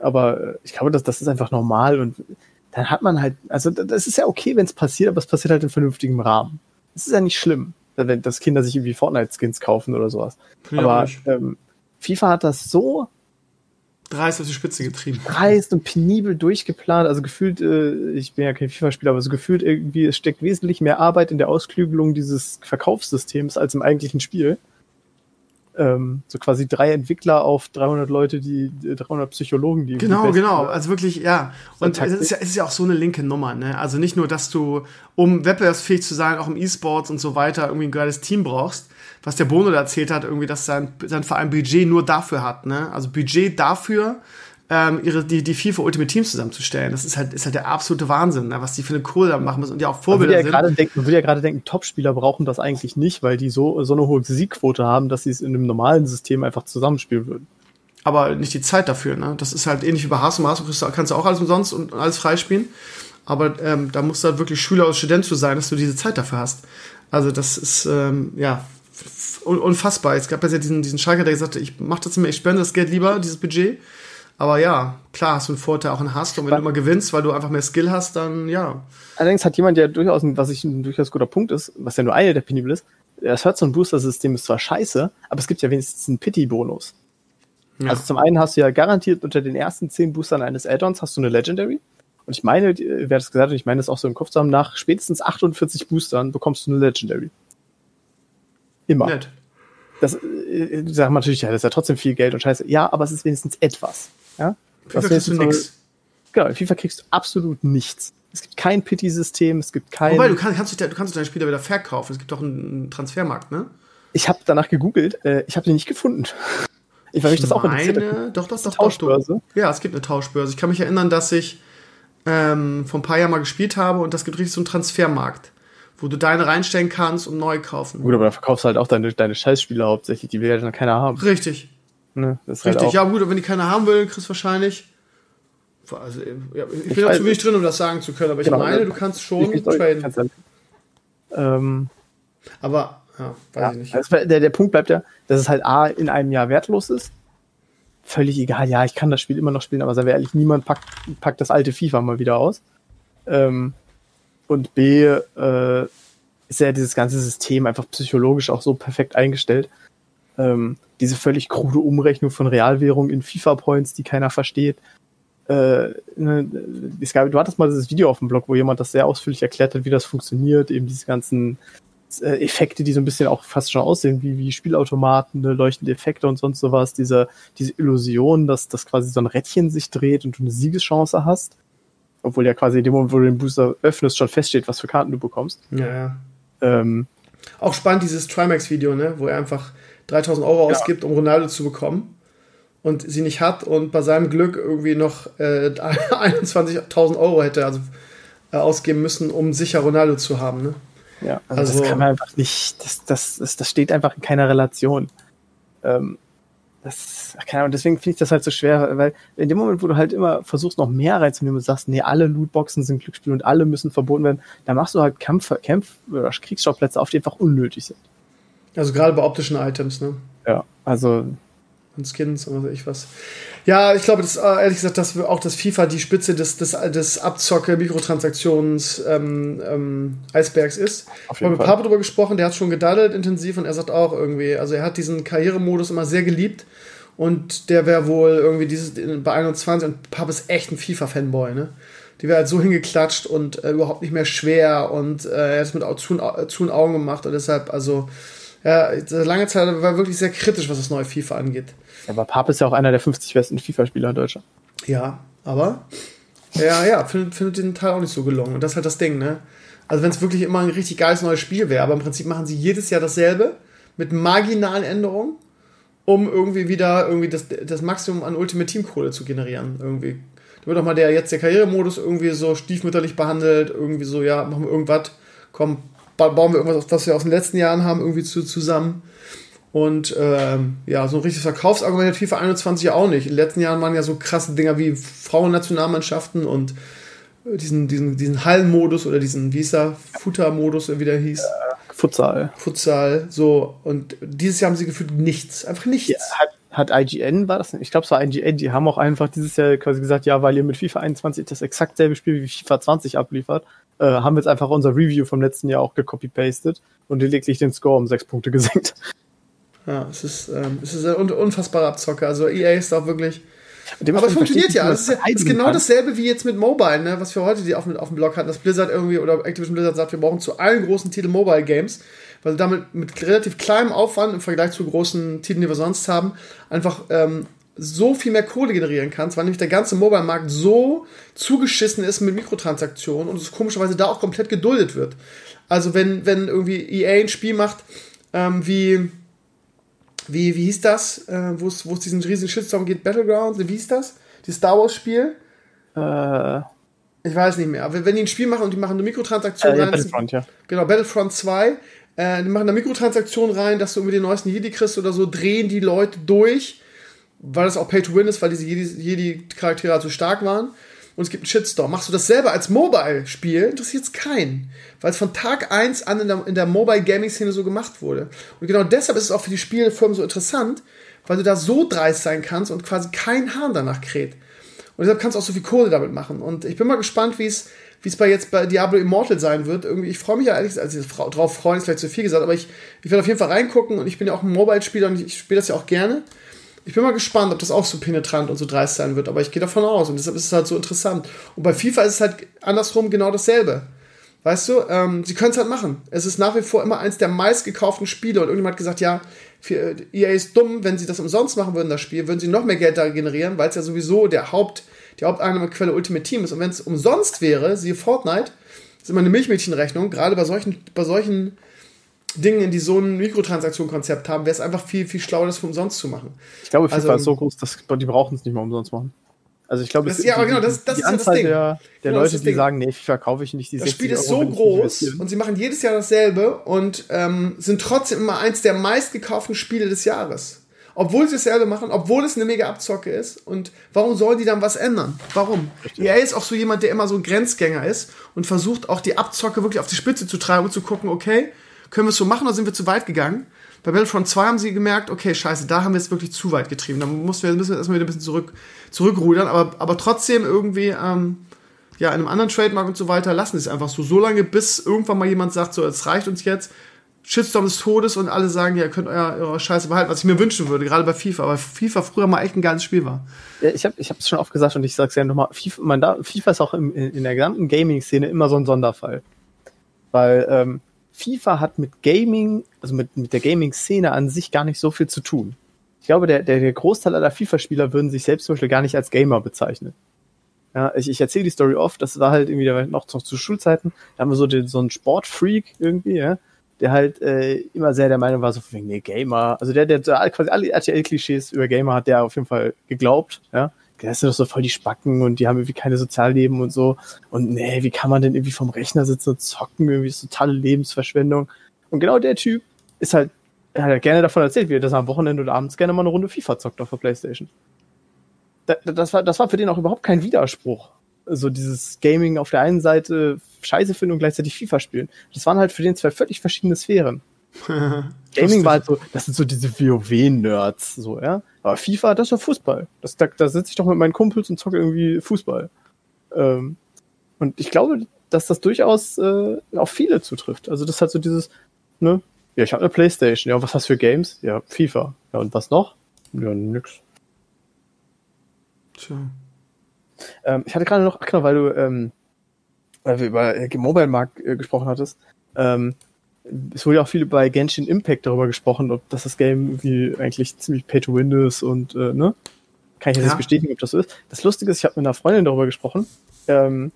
Aber äh, ich glaube, das, das ist einfach normal und dann hat man halt, also das ist ja okay, wenn es passiert, aber es passiert halt in vernünftigem Rahmen. Das ist ja nicht schlimm, wenn dass Kinder sich irgendwie Fortnite-Skins kaufen oder sowas. Ja, aber ähm, FIFA hat das so dreist auf die Spitze getrieben. Dreist und penibel durchgeplant. Also gefühlt, äh, ich bin ja kein FIFA-Spieler, aber so gefühlt irgendwie, es steckt wesentlich mehr Arbeit in der Ausklügelung dieses Verkaufssystems als im eigentlichen Spiel ähm, so quasi drei Entwickler auf 300 Leute, die 300 Psychologen, die genau, genau, also wirklich ja. Und es ist ja, es ist ja auch so eine linke Nummer, ne? Also nicht nur, dass du um wettbewerbsfähig zu sein, auch im E-Sports und so weiter irgendwie ein geiles Team brauchst, was der Bono da erzählt hat, irgendwie, dass sein sein Verein Budget nur dafür hat, ne? Also Budget dafür ähm, ihre, die, die FIFA Ultimate Teams zusammenzustellen. Das ist halt, ist halt der absolute Wahnsinn, ne? was die für eine Kohle da machen müssen und ja auch Vorbilder man ja sind. Denken, man würde ja gerade denken, Topspieler brauchen das eigentlich nicht, weil die so, so eine hohe Siegquote haben, dass sie es in einem normalen System einfach zusammenspielen würden. Aber nicht die Zeit dafür, ne? Das ist halt ähnlich wie bei Haas und Haas kannst du auch alles umsonst und alles freispielen. Aber ähm, da musst du halt wirklich Schüler oder Student zu sein, dass du diese Zeit dafür hast. Also das ist, ähm, ja, unfassbar. Es gab ja diesen, diesen Schalker, der gesagt hat, ich mach das nicht mehr, ich spende das Geld lieber, dieses Budget. Aber ja, klar hast du einen Vorteil auch in Hast und wenn du immer gewinnst, weil du einfach mehr Skill hast, dann ja. Allerdings hat jemand, der durchaus, was ich ein durchaus guter Punkt ist, was ja nur eine der penibel ist, das so ein Booster-System ist zwar scheiße, aber es gibt ja wenigstens einen Pity-Bonus. Ja. Also zum einen hast du ja garantiert unter den ersten zehn Boostern eines Addons hast du eine Legendary. Und ich meine, wer das gesagt hat, ich meine das auch so im Kopf zu haben, nach spätestens 48 Boostern bekommst du eine Legendary. Immer. Nett. Das äh, sagt man natürlich, ja, das ist ja trotzdem viel Geld und scheiße. Ja, aber es ist wenigstens etwas. Ja? FIFA kriegst du nichts. Genau, in FIFA kriegst du absolut nichts. Es gibt kein Pity-System, es gibt kein. Wobei, du kannst, kannst, du, kannst deine Spieler wieder verkaufen. Es gibt doch einen Transfermarkt, ne? Ich habe danach gegoogelt, äh, ich habe den nicht gefunden. Ich weiß nicht, das auch interessiert. Doch, doch, doch, Tauschbörse. Doch, ja, es gibt eine Tauschbörse. Ich kann mich erinnern, dass ich ähm, vor ein paar Jahren mal gespielt habe und das gibt richtig so einen Transfermarkt, wo du deine reinstellen kannst und neu kaufen. Gut, aber da verkaufst du halt auch deine, deine Scheißspieler hauptsächlich, die will ja dann keiner haben. Richtig. Ne, Richtig, halt ja gut, wenn die keine haben will, kriegst du wahrscheinlich. Also, ja, ich, ich bin da zu wenig drin, um das sagen zu können, aber ich genau, meine, du kannst schon ich, traden. Ähm, aber, ja, weiß ja, ich nicht. Also der, der Punkt bleibt ja, dass es halt A, in einem Jahr wertlos ist. Völlig egal, ja, ich kann das Spiel immer noch spielen, aber sei ehrlich, niemand packt, packt das alte FIFA mal wieder aus. Ähm, und B, äh, ist ja dieses ganze System einfach psychologisch auch so perfekt eingestellt, ähm, diese völlig krude Umrechnung von Realwährung in FIFA-Points, die keiner versteht. Äh, ne, du hattest mal dieses Video auf dem Blog, wo jemand das sehr ausführlich erklärt hat, wie das funktioniert, eben diese ganzen äh, Effekte, die so ein bisschen auch fast schon aussehen, wie, wie Spielautomaten, ne, leuchtende Effekte und sonst sowas, diese, diese Illusion, dass, dass quasi so ein Rädchen sich dreht und du eine Siegeschance hast. Obwohl ja quasi in dem Moment, wo du den Booster öffnest, schon feststeht, was für Karten du bekommst. Ja, ja. Ähm, auch spannend dieses Trimax-Video, ne, wo er einfach 3000 Euro ja. ausgibt, um Ronaldo zu bekommen und sie nicht hat und bei seinem Glück irgendwie noch äh, 21.000 Euro hätte also, äh, ausgeben müssen, um sicher Ronaldo zu haben. Ne? Ja, also, also, das kann man einfach nicht, das, das, das, das steht einfach in keiner Relation. Ähm, das, keine Ahnung, deswegen finde ich das halt so schwer, weil in dem Moment, wo du halt immer versuchst, noch mehr reinzunehmen und sagst, nee, alle Lootboxen sind Glücksspiel und alle müssen verboten werden, dann machst du halt Kampf, Kämpf oder Kriegsschauplätze auf, die einfach unnötig sind. Also gerade bei optischen Items, ne? Ja, also und Skins und was weiß ich was. Ja, ich glaube, das, äh, ehrlich gesagt, dass auch das FIFA die Spitze des, des, des Abzocke-Mikrotransaktions ähm, ähm, Eisbergs ist. Ich habe mit Papa darüber gesprochen, der hat schon gedaddelt intensiv und er sagt auch irgendwie, also er hat diesen Karrieremodus immer sehr geliebt und der wäre wohl irgendwie dieses bei 21 und Papa ist echt ein FIFA-Fanboy, ne? Die wäre halt so hingeklatscht und äh, überhaupt nicht mehr schwer und äh, er hat es mit zu, zu Augen gemacht und deshalb, also ja, lange Zeit war wirklich sehr kritisch, was das neue FIFA angeht. Aber Pap ist ja auch einer der 50 besten FIFA-Spieler in Deutschland. Ja, aber ja, ja, findet, findet den Teil auch nicht so gelungen. Und das ist halt das Ding, ne? Also wenn es wirklich immer ein richtig geiles neues Spiel wäre, aber im Prinzip machen sie jedes Jahr dasselbe mit marginalen Änderungen, um irgendwie wieder irgendwie das, das Maximum an Ultimate Team Kohle zu generieren. Irgendwie. Da wird auch mal der jetzt der Karrieremodus irgendwie so stiefmütterlich behandelt, irgendwie so, ja, machen wir irgendwas, komm, bauen wir irgendwas, was wir aus den letzten Jahren haben, irgendwie zu, zusammen. Und ähm, ja, so ein richtiges Verkaufsargument hat FIFA 21 ja auch nicht. In den letzten Jahren waren ja so krasse Dinger wie Frauennationalmannschaften und äh, diesen, diesen, diesen Hallenmodus oder diesen, wie ist der, Futter-Modus, wie der hieß. Äh, Futsal. Futsal, so. Und dieses Jahr haben sie gefühlt nichts. Einfach nichts. Ja, hat, hat IGN, war das? Ich glaube, es war IGN, die haben auch einfach dieses Jahr quasi gesagt, ja, weil ihr mit FIFA 21 das exakt selbe Spiel wie FIFA 20 abliefert, äh, haben wir jetzt einfach unser Review vom letzten Jahr auch gecopy-pasted und lediglich den Score um sechs Punkte gesenkt. Ja, es ist, ähm, es ist ein unfassbarer Abzocker. Also EA ist auch wirklich. Aber es funktioniert ja. Es ist, ja, ist genau kann. dasselbe wie jetzt mit Mobile, ne? was wir heute die auf, auf dem Blog hatten, dass Blizzard irgendwie oder Activision Blizzard sagt, wir brauchen zu allen großen Titeln Mobile Games, weil sie damit mit relativ kleinem Aufwand im Vergleich zu großen Titeln, die wir sonst haben, einfach ähm, so viel mehr Kohle generieren kannst, weil nämlich der ganze Mobile-Markt so zugeschissen ist mit Mikrotransaktionen und es komischerweise da auch komplett geduldet wird. Also wenn, wenn irgendwie EA ein Spiel macht, ähm, wie wie, wie hieß das, äh, wo es diesen riesigen Shitstorm geht, Battlegrounds, wie hieß das? Die Star Wars Spiel? Äh. Ich weiß nicht mehr. Aber wenn die ein Spiel machen und die machen eine Mikrotransaktion äh, ja, rein. Battlefront, ja. Genau, Battlefront 2. Äh, die machen eine Mikrotransaktion rein, dass du irgendwie den neuesten Jedi kriegst oder so, drehen die Leute durch, weil das auch Pay to Win ist, weil diese Jedi-Charaktere halt so stark waren und es gibt einen Shitstorm. Machst du das selber als Mobile-Spiel, interessiert es keinen. Weil es von Tag 1 an in der, in der Mobile-Gaming-Szene so gemacht wurde. Und genau deshalb ist es auch für die Spielefirmen so interessant, weil du da so dreist sein kannst und quasi kein Hahn danach kräht. Und deshalb kannst du auch so viel Kohle damit machen. Und ich bin mal gespannt, wie es wie es bei jetzt bei Diablo Immortal sein wird. Irgendwie, ich freue mich ja ehrlich, also drauf freuen ist vielleicht zu viel gesagt, aber ich, ich werde auf jeden Fall reingucken und ich bin ja auch ein Mobile-Spieler und ich, ich spiele das ja auch gerne. Ich bin mal gespannt, ob das auch so penetrant und so dreist sein wird, aber ich gehe davon aus und deshalb ist es halt so interessant. Und bei FIFA ist es halt andersrum genau dasselbe. Weißt du, ähm, sie können es halt machen. Es ist nach wie vor immer eins der meistgekauften Spiele und irgendjemand hat gesagt, ja, für, EA ist dumm, wenn sie das umsonst machen würden, das Spiel, würden sie noch mehr Geld da generieren, weil es ja sowieso der Haupt, die Haupteinnahmequelle Ultimate Team ist. Und wenn es umsonst wäre, siehe Fortnite, ist immer eine Milchmädchenrechnung, gerade bei solchen, bei solchen Dingen, die so ein Mikrotransaktion-Konzept haben, wäre es einfach viel, viel schlauer, das für umsonst zu machen. Ich glaube, FIFA also, ist so groß, dass die brauchen es nicht mehr umsonst machen. Also ich glaube, das, ja, aber genau, das, das die ist Anzahl ja das Ding. der, der genau, Leute, die sagen, nee, FIFA kaufe ich nicht. Die das Spiel ist so groß und sie machen jedes Jahr dasselbe und ähm, sind trotzdem immer eins der meistgekauften Spiele des Jahres. Obwohl sie dasselbe machen, obwohl es eine mega Abzocke ist. Und warum sollen die dann was ändern? Warum? Richtig. EA ist auch so jemand, der immer so ein Grenzgänger ist und versucht auch die Abzocke wirklich auf die Spitze zu treiben und zu gucken, okay, können wir es so machen oder sind wir zu weit gegangen? Bei Battlefront 2 haben sie gemerkt, okay, scheiße, da haben wir es wirklich zu weit getrieben. Da müssen wir, müssen wir erstmal wieder ein bisschen zurück, zurückrudern, aber, aber trotzdem irgendwie, ähm, ja, in einem anderen Trademark und so weiter lassen sie es einfach so. So lange, bis irgendwann mal jemand sagt, so, es reicht uns jetzt. Shitstorm des Todes und alle sagen, ja, ihr könnt euer, eure Scheiße behalten, was ich mir wünschen würde, gerade bei FIFA, weil FIFA früher mal echt ein geiles Spiel war. Ja, ich habe es schon oft gesagt und ich sage es ja nochmal, FIFA, man da, FIFA ist auch im, in der gesamten Gaming-Szene immer so ein Sonderfall. Weil ähm, FIFA hat mit Gaming, also mit, mit der Gaming-Szene an sich gar nicht so viel zu tun. Ich glaube, der, der, der Großteil aller FIFA-Spieler würden sich selbst zum Beispiel gar nicht als Gamer bezeichnen. Ja, ich, ich erzähle die Story oft, das war halt irgendwie noch zu, zu Schulzeiten, da haben wir so, den, so einen Sportfreak irgendwie, ja, der halt äh, immer sehr der Meinung war, so wegen, nee, Gamer, also der, der quasi alle RTL-Klischees über Gamer hat der auf jeden Fall geglaubt, ja. Das sind doch so voll die Spacken und die haben irgendwie keine Sozialleben und so. Und nee, wie kann man denn irgendwie vom Rechner sitzen und zocken? Irgendwie ist totale Lebensverschwendung. Und genau der Typ ist halt, er hat halt gerne davon erzählt, wie er das am Wochenende oder abends gerne mal eine Runde FIFA zockt auf der Playstation das, war, das war für den auch überhaupt kein Widerspruch. So dieses Gaming auf der einen Seite Scheiße finden und gleichzeitig FIFA spielen. Das waren halt für den zwei völlig verschiedene Sphären. Gaming war halt so, das sind so diese WoW-Nerds, so, ja. Aber FIFA, das ist ja Fußball. Das, da, da sitze ich doch mit meinen Kumpels und zocke irgendwie Fußball. Ähm, und ich glaube, dass das durchaus äh, auf viele zutrifft. Also das hat so dieses, ne, ja, ich habe eine Playstation, ja, was hast du für Games? Ja, FIFA. Ja, und was noch? Ja, nix. Tja. Ähm, ich hatte gerade noch, ach genau, weil du, ähm, weil wir über äh, Mobile Markt äh, gesprochen hattest, ähm, es wurde ja auch viel bei Genshin Impact darüber gesprochen, ob das das Game irgendwie eigentlich ziemlich pay to win ist und äh, ne? Kann ich jetzt ja. nicht bestätigen, ob das so ist. Das Lustige ist, ich habe mit einer Freundin darüber gesprochen ähm,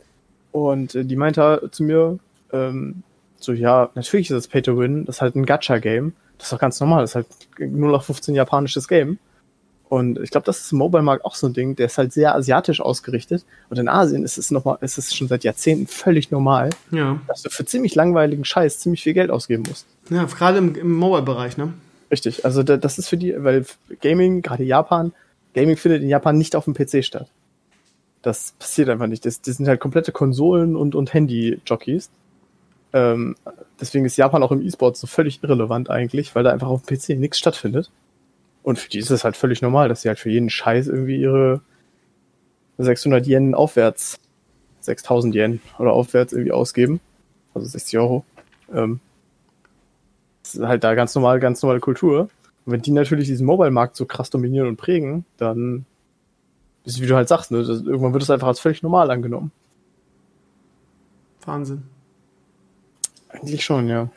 und äh, die meinte zu mir, ähm, so ja, natürlich ist es pay to win, das ist halt ein Gacha-Game. Das ist doch ganz normal, das ist halt nur noch 15 japanisches Game. Und ich glaube, das ist im Mobile-Markt auch so ein Ding, der ist halt sehr asiatisch ausgerichtet. Und in Asien ist es nochmal, ist es schon seit Jahrzehnten völlig normal, ja. dass du für ziemlich langweiligen Scheiß ziemlich viel Geld ausgeben musst. Ja, gerade im, im Mobile-Bereich, ne? Richtig, also das ist für die, weil Gaming, gerade Japan, Gaming findet in Japan nicht auf dem PC statt. Das passiert einfach nicht. Das, das sind halt komplette Konsolen und, und Handy-Jockeys. Ähm, deswegen ist Japan auch im E-Sport so völlig irrelevant eigentlich, weil da einfach auf dem PC nichts stattfindet. Und für die ist es halt völlig normal, dass sie halt für jeden Scheiß irgendwie ihre 600 Yen aufwärts, 6000 Yen oder aufwärts irgendwie ausgeben. Also 60 Euro. Ähm, das ist halt da ganz normal, ganz normale Kultur. Und wenn die natürlich diesen Mobile-Markt so krass dominieren und prägen, dann ist wie du halt sagst, ne, das, irgendwann wird es einfach als völlig normal angenommen. Wahnsinn. Eigentlich schon, ja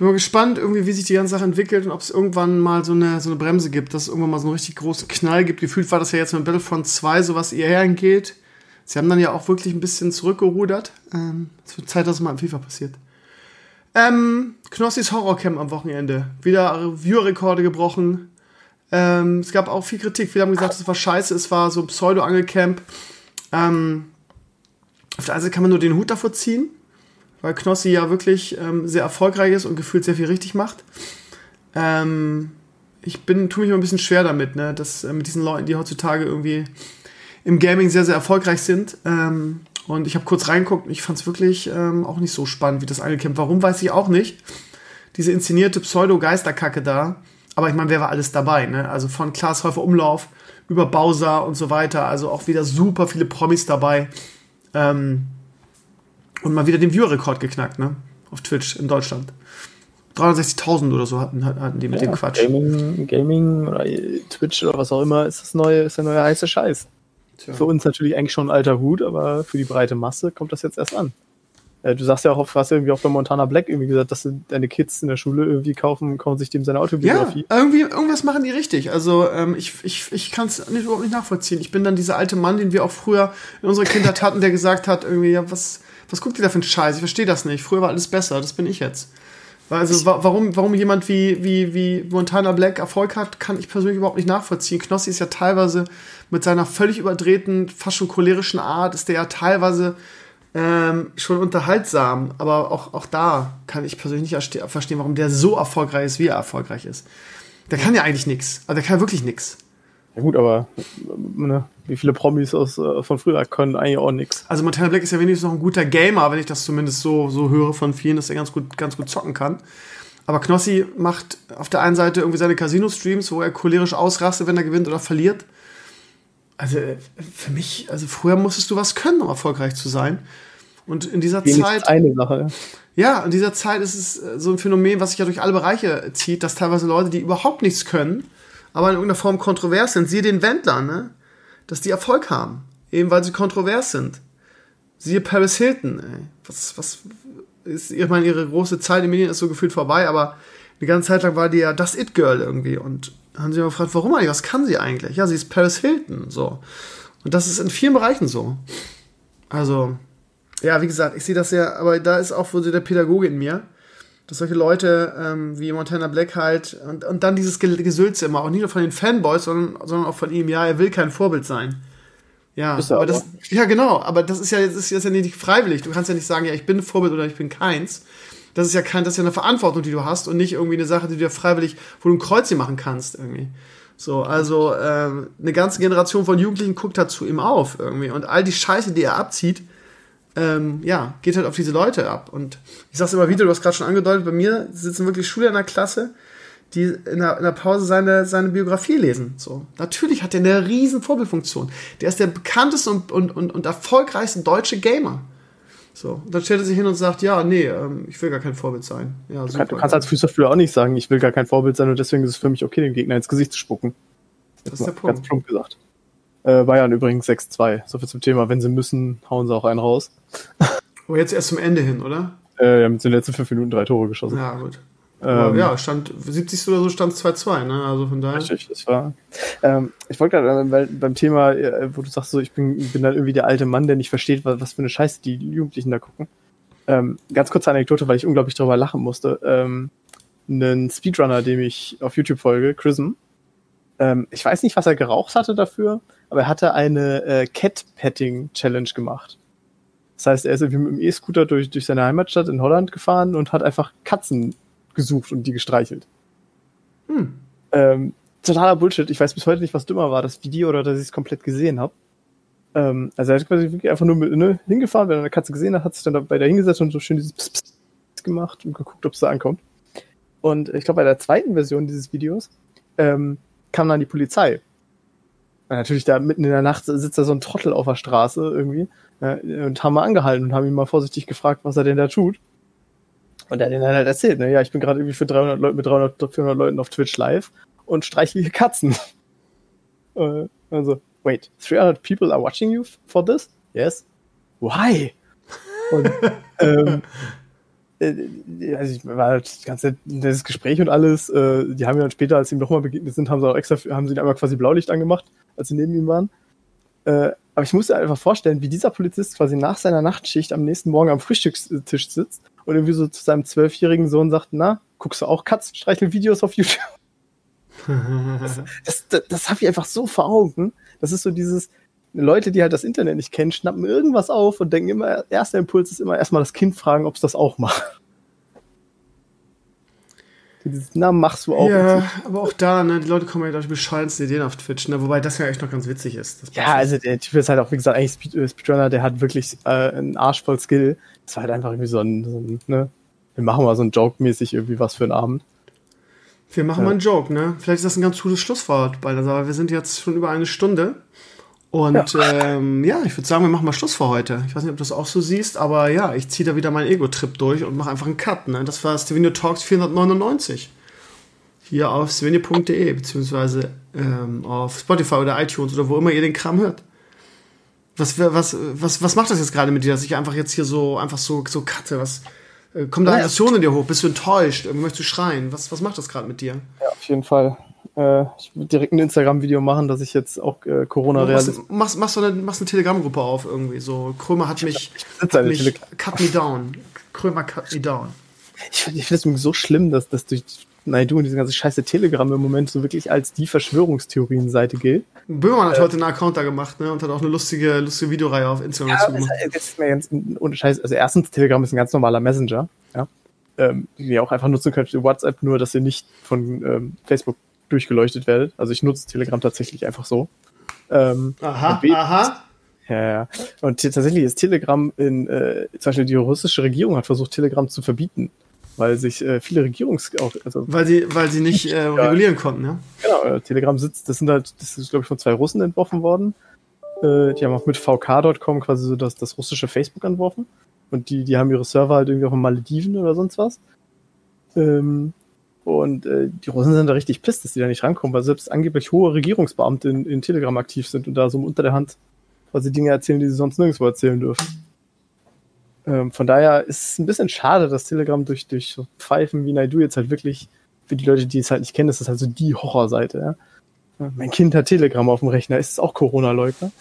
bin mal gespannt, irgendwie, wie sich die ganze Sache entwickelt und ob es irgendwann mal so eine, so eine Bremse gibt, dass es irgendwann mal so einen richtig großen Knall gibt. Gefühlt war das ja jetzt mit Battlefront 2, so was ihr hergeht. Sie haben dann ja auch wirklich ein bisschen zurückgerudert. Ähm, es wird Zeit, dass es mal im FIFA passiert. Ähm, Knossis Horrorcamp am Wochenende. Wieder Viewerrekorde gebrochen. Ähm, es gab auch viel Kritik. Viele haben gesagt, es war scheiße, es war so ein Pseudo-Angelcamp. Ähm, auf der einen Seite kann man nur den Hut davor ziehen weil Knossi ja wirklich ähm, sehr erfolgreich ist und gefühlt sehr viel richtig macht. Ähm, ich bin, tue mich immer ein bisschen schwer damit, ne, dass äh, mit diesen Leuten, die heutzutage irgendwie im Gaming sehr, sehr erfolgreich sind. Ähm, und ich habe kurz reingeguckt und ich fand es wirklich ähm, auch nicht so spannend wie das Angelcamp. Warum, weiß ich auch nicht. Diese inszenierte Pseudo-Geisterkacke da. Aber ich meine, wer war alles dabei? Ne? Also von Klaas Häufer Umlauf über Bowser und so weiter. Also auch wieder super viele Promis dabei. Ähm, und mal wieder den Viewer-Rekord geknackt, ne? Auf Twitch in Deutschland. 360.000 oder so hatten, hatten die mit ja, dem Quatsch. Gaming, Gaming oder Twitch oder was auch immer ist das neue, ist der neue heiße Scheiß. Tja. Für uns natürlich eigentlich schon ein alter Hut, aber für die breite Masse kommt das jetzt erst an. Äh, du sagst ja auch, hast ja irgendwie auch bei Montana Black irgendwie gesagt, dass deine Kids in der Schule irgendwie kaufen, kaufen sich dem seine Autobiografie. Ja, irgendwie, irgendwas machen die richtig. Also ähm, ich, ich, ich kann es überhaupt nicht nachvollziehen. Ich bin dann dieser alte Mann, den wir auch früher in unserer Kindheit hatten, der gesagt hat, irgendwie, ja, was, was guckt ihr da für einen Scheiß? Ich verstehe das nicht. Früher war alles besser, das bin ich jetzt. Also warum, warum jemand wie, wie, wie Montana Black Erfolg hat, kann ich persönlich überhaupt nicht nachvollziehen. Knossi ist ja teilweise mit seiner völlig überdrehten, fast schon cholerischen Art, ist der ja teilweise ähm, schon unterhaltsam. Aber auch, auch da kann ich persönlich nicht verstehen, warum der so erfolgreich ist, wie er erfolgreich ist. Der kann ja eigentlich nichts. Also der kann ja wirklich nichts. Ja gut, aber ne, wie viele Promis aus, äh, von früher können eigentlich auch nichts. Also Montana Black ist ja wenigstens noch ein guter Gamer, wenn ich das zumindest so, so höre von vielen, dass er ganz gut, ganz gut zocken kann. Aber Knossi macht auf der einen Seite irgendwie seine Casino-Streams, wo er cholerisch ausrastet, wenn er gewinnt oder verliert. Also äh, für mich, also früher musstest du was können, um erfolgreich zu sein. Und in dieser Wenigstens Zeit. Eine Sache. Ja, in dieser Zeit ist es äh, so ein Phänomen, was sich ja durch alle Bereiche zieht, dass teilweise Leute, die überhaupt nichts können, aber in irgendeiner Form kontrovers sind. Siehe den Wendler, ne? Dass die Erfolg haben. Eben weil sie kontrovers sind. Siehe Paris Hilton, ey. Was, was, ist, ich meine, ihre große Zeit in Medien ist so gefühlt vorbei, aber eine ganze Zeit lang war die ja das It-Girl irgendwie. Und haben sie mal gefragt, warum eigentlich? Was kann sie eigentlich? Ja, sie ist Paris Hilton, so. Und das ist in vielen Bereichen so. Also, ja, wie gesagt, ich sehe das ja, aber da ist auch wohl so der Pädagoge in mir, dass solche Leute ähm, wie Montana Black halt und, und dann dieses Gesülze immer, auch nicht nur von den Fanboys, sondern, sondern auch von ihm, ja, er will kein Vorbild sein. Ja, aber, aber das, ja, genau, aber das ist ja, das ist ja nicht freiwillig. Du kannst ja nicht sagen, ja, ich bin ein Vorbild oder ich bin keins. Das ist ja kein, das ist ja eine Verantwortung, die du hast und nicht irgendwie eine Sache, die du dir freiwillig, wo du ein Kreuzchen machen kannst irgendwie. So, also äh, eine ganze Generation von Jugendlichen guckt dazu ihm auf irgendwie und all die Scheiße, die er abzieht, ähm, ja, geht halt auf diese Leute ab. Und ich sag's immer wieder, du hast gerade schon angedeutet, bei mir sitzen wirklich Schüler in der Klasse, die in der, in der Pause seine, seine Biografie lesen. So. Natürlich hat er eine riesen Vorbildfunktion. Der ist der bekannteste und, und, und, und erfolgreichste deutsche Gamer. So, und dann stellt er sich hin und sagt, ja, nee, ähm, ich will gar kein Vorbild sein. Ja, super. Du kannst als Fußballspieler auch nicht sagen, ich will gar kein Vorbild sein und deswegen ist es für mich okay, dem Gegner ins Gesicht zu spucken. Das, das ist der Punkt. Ganz plump gesagt. Äh, Bayern übrigens 6-2. Soviel zum Thema. Wenn sie müssen, hauen sie auch einen raus. Aber jetzt erst zum Ende hin, oder? Äh, ja, mit den letzten fünf Minuten drei Tore geschossen. Ja, gut. Ähm, ja, stand 70. oder so stand es 2-2, ne? Also von daher. Richtig, das war. Ähm, ich wollte gerade beim Thema, äh, wo du sagst, so, ich bin, bin dann irgendwie der alte Mann, der nicht versteht, was, was für eine Scheiße die Jugendlichen da gucken. Ähm, ganz kurze Anekdote, weil ich unglaublich darüber lachen musste. Ähm, einen Speedrunner, dem ich auf YouTube folge, Chrism. Ähm, ich weiß nicht, was er geraucht hatte dafür, aber er hatte eine äh, Cat-Petting-Challenge gemacht. Das heißt, er ist irgendwie mit dem E-Scooter durch, durch seine Heimatstadt in Holland gefahren und hat einfach Katzen gesucht und die gestreichelt. Hm. Ähm, totaler Bullshit. Ich weiß bis heute nicht, was dümmer war, das Video oder dass ich es komplett gesehen habe. Ähm, also er hat quasi wirklich einfach nur mit, ne, hingefahren, wenn er eine Katze gesehen hat, hat sich dann dabei da hingesetzt und so schön dieses Pss, Pss gemacht und geguckt, ob es da ankommt. Und ich glaube, bei der zweiten Version dieses Videos ähm, kam dann die Polizei. Und natürlich da mitten in der Nacht sitzt da so ein Trottel auf der Straße irgendwie äh, und haben mal angehalten und haben ihn mal vorsichtig gefragt, was er denn da tut. Und er hat ihnen dann halt erzählt, ne, ja, ich bin gerade irgendwie für 300 Leute, mit 300, 400 Leuten auf Twitch live und streichle hier Katzen. äh, also, wait, 300 people are watching you for this? Yes. Why? Und, ähm, äh, also ich war halt das ganze das Gespräch und alles, äh, die haben ja dann später, als sie ihm nochmal begegnet sind, haben sie auch extra, haben sie ihn einmal quasi Blaulicht angemacht, als sie neben ihm waren. Äh, aber ich muss mir einfach vorstellen, wie dieser Polizist quasi nach seiner Nachtschicht am nächsten Morgen am Frühstückstisch sitzt und irgendwie so zu seinem zwölfjährigen Sohn sagt, na, guckst du auch Katzenstreichelvideos auf YouTube? das das, das, das habe ich einfach so vor Augen. Das ist so dieses, Leute, die halt das Internet nicht kennen, schnappen irgendwas auf und denken immer, erster Impuls ist immer erstmal das Kind fragen, ob es das auch macht. Dieses, na, machst du auch. Ja, aber auch da, ne, die Leute kommen ja durch bescheuerndste Ideen auf Twitch, ne, wobei das ja echt noch ganz witzig ist. Ja, also der Typ ist halt auch, wie gesagt, eigentlich äh, Speedrunner, der hat wirklich äh, einen Arsch voll Skill. Das war halt einfach irgendwie so ein, so ein ne, wir machen mal so ein Joke-mäßig irgendwie was für einen Abend. Wir machen ja. mal einen Joke, ne? Vielleicht ist das ein ganz gutes Schlusswort bei der Sache. Wir sind jetzt schon über eine Stunde. Und ja, ähm, ja ich würde sagen, wir machen mal Schluss für heute. Ich weiß nicht, ob du das auch so siehst, aber ja, ich ziehe da wieder meinen Ego-Trip durch und mache einfach einen Cut. Ne? Das war Stevenio Talks 499. Hier auf stevenio.de, beziehungsweise ähm, auf Spotify oder iTunes oder wo immer ihr den Kram hört. Was, was, was, was macht das jetzt gerade mit dir, dass ich einfach jetzt hier so einfach so, so cutte? Was, äh, kommt da Aggression in dir hoch? Bist du enttäuscht? Möchtest du schreien? Was, was macht das gerade mit dir? Ja, auf jeden Fall. Äh, ich würde direkt ein Instagram-Video machen, dass ich jetzt auch äh, corona realist machst, machst, du eine, machst eine Telegram-Gruppe auf irgendwie. So, Krömer hat mich, hat mich cut me down. Krömer cut me down. Ich finde es find so schlimm, dass, dass durch Naidu und diese ganze scheiße Telegram im Moment so wirklich als die Verschwörungstheorien-Seite gilt. Böhmermann hat äh, heute einen Account da gemacht, ne? Und hat auch eine lustige, lustige Videoreihe auf Instagram ja, gemacht. Das ist mir ganz ohne Scheiß. Also erstens, Telegram ist ein ganz normaler Messenger, ja. Ähm, die ihr auch einfach nutzen könnt für WhatsApp, nur dass ihr nicht von ähm, Facebook durchgeleuchtet werdet. Also ich nutze Telegram tatsächlich einfach so. Ähm, aha, aha. Ja, ja. Und tatsächlich ist Telegram in, äh, zum Beispiel die russische Regierung hat versucht, Telegram zu verbieten, weil sich äh, viele Regierungs... Auch, also weil sie, weil sie nicht äh, regulieren konnten, ja? Genau, äh, Telegram sitzt, das sind halt, das ist, glaube ich, von zwei Russen entworfen worden. Äh, die haben auch mit vk.com quasi so das, das russische Facebook entworfen. Und die, die haben ihre Server halt irgendwie auf den Malediven oder sonst was. Ähm, und äh, die Russen sind da richtig pisst, dass die da nicht rankommen, weil selbst angeblich hohe Regierungsbeamte in, in Telegram aktiv sind und da so unter der Hand quasi Dinge erzählen, die sie sonst nirgendwo erzählen dürfen. Ähm, von daher ist es ein bisschen schade, dass Telegram durch, durch so Pfeifen wie Naidu jetzt halt wirklich, für die Leute, die es halt nicht kennen, das ist halt so die Horrorseite. Ja? Mein Kind hat Telegram auf dem Rechner, ist es auch Corona-Leugner?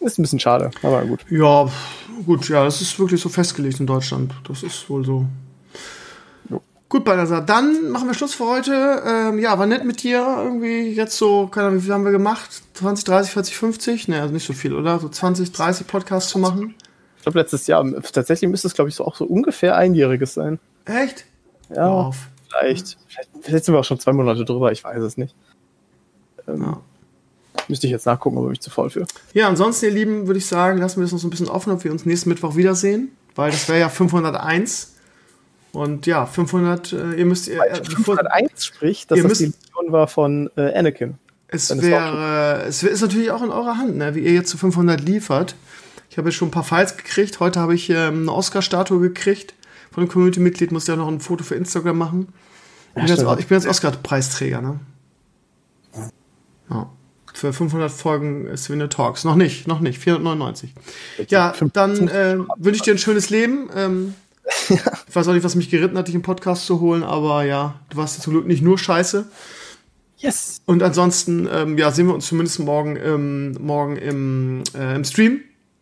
Ist ein bisschen schade, aber gut. Ja, gut, ja, das ist wirklich so festgelegt in Deutschland. Das ist wohl so. Gut, Balthasar, dann machen wir Schluss für heute. Ähm, ja, war nett mit dir. Irgendwie jetzt so, keine Ahnung, wie viel haben wir gemacht? 20, 30, 40, 50? Ne, also nicht so viel, oder? So 20, 30 Podcasts zu machen? Ich glaube, letztes Jahr, tatsächlich müsste es, glaube ich, so auch so ungefähr einjähriges sein. Echt? Ja, vielleicht, vielleicht. Vielleicht sind wir auch schon zwei Monate drüber, ich weiß es nicht. Ähm, ja. Müsste ich jetzt nachgucken, ob ich mich zu voll für. Ja, ansonsten, ihr Lieben, würde ich sagen, lassen wir das noch so ein bisschen offen, ob wir uns nächsten Mittwoch wiedersehen, weil das wäre ja 501. Und ja, 500, äh, ihr müsst. Äh, 501 spricht, dass das müsst, die Mission war von äh, Anakin. Es wäre, es ist natürlich auch in eurer Hand, ne, wie ihr jetzt zu 500 liefert. Ich habe jetzt schon ein paar Files gekriegt. Heute habe ich ähm, eine Oscar-Statue gekriegt von einem Community-Mitglied. Muss ja noch ein Foto für Instagram machen. Ja, ich, bin jetzt, ich bin jetzt Oscar-Preisträger, ne? Ja für 500 Folgen Swinne Talks. Noch nicht, noch nicht. 499. Ja, dann äh, wünsche ich dir ein schönes Leben. Ähm, ich weiß auch nicht, was mich geritten hat, dich im Podcast zu holen, aber ja, du warst zum Glück nicht nur scheiße. Yes. Und ansonsten, ähm, ja, sehen wir uns zumindest morgen, ähm, morgen im, äh, im Stream.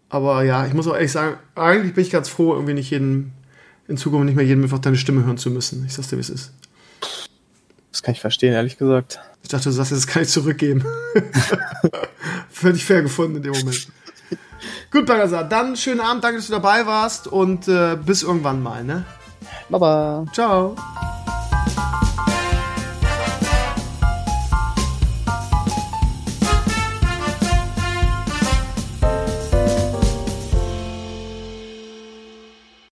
Aber ja, ich muss auch ehrlich sagen, eigentlich bin ich ganz froh, irgendwie nicht jeden, in Zukunft nicht mehr jeden Mittwoch deine Stimme hören zu müssen. Ich sag's dir, wie es ist. Das kann ich verstehen, ehrlich gesagt. Ich dachte, du sagst, das kann ich zurückgeben. Völlig fair gefunden in dem Moment. Gut, Bagasa, dann schönen Abend, danke, dass du dabei warst und äh, bis irgendwann mal, ne? Baba. Ciao.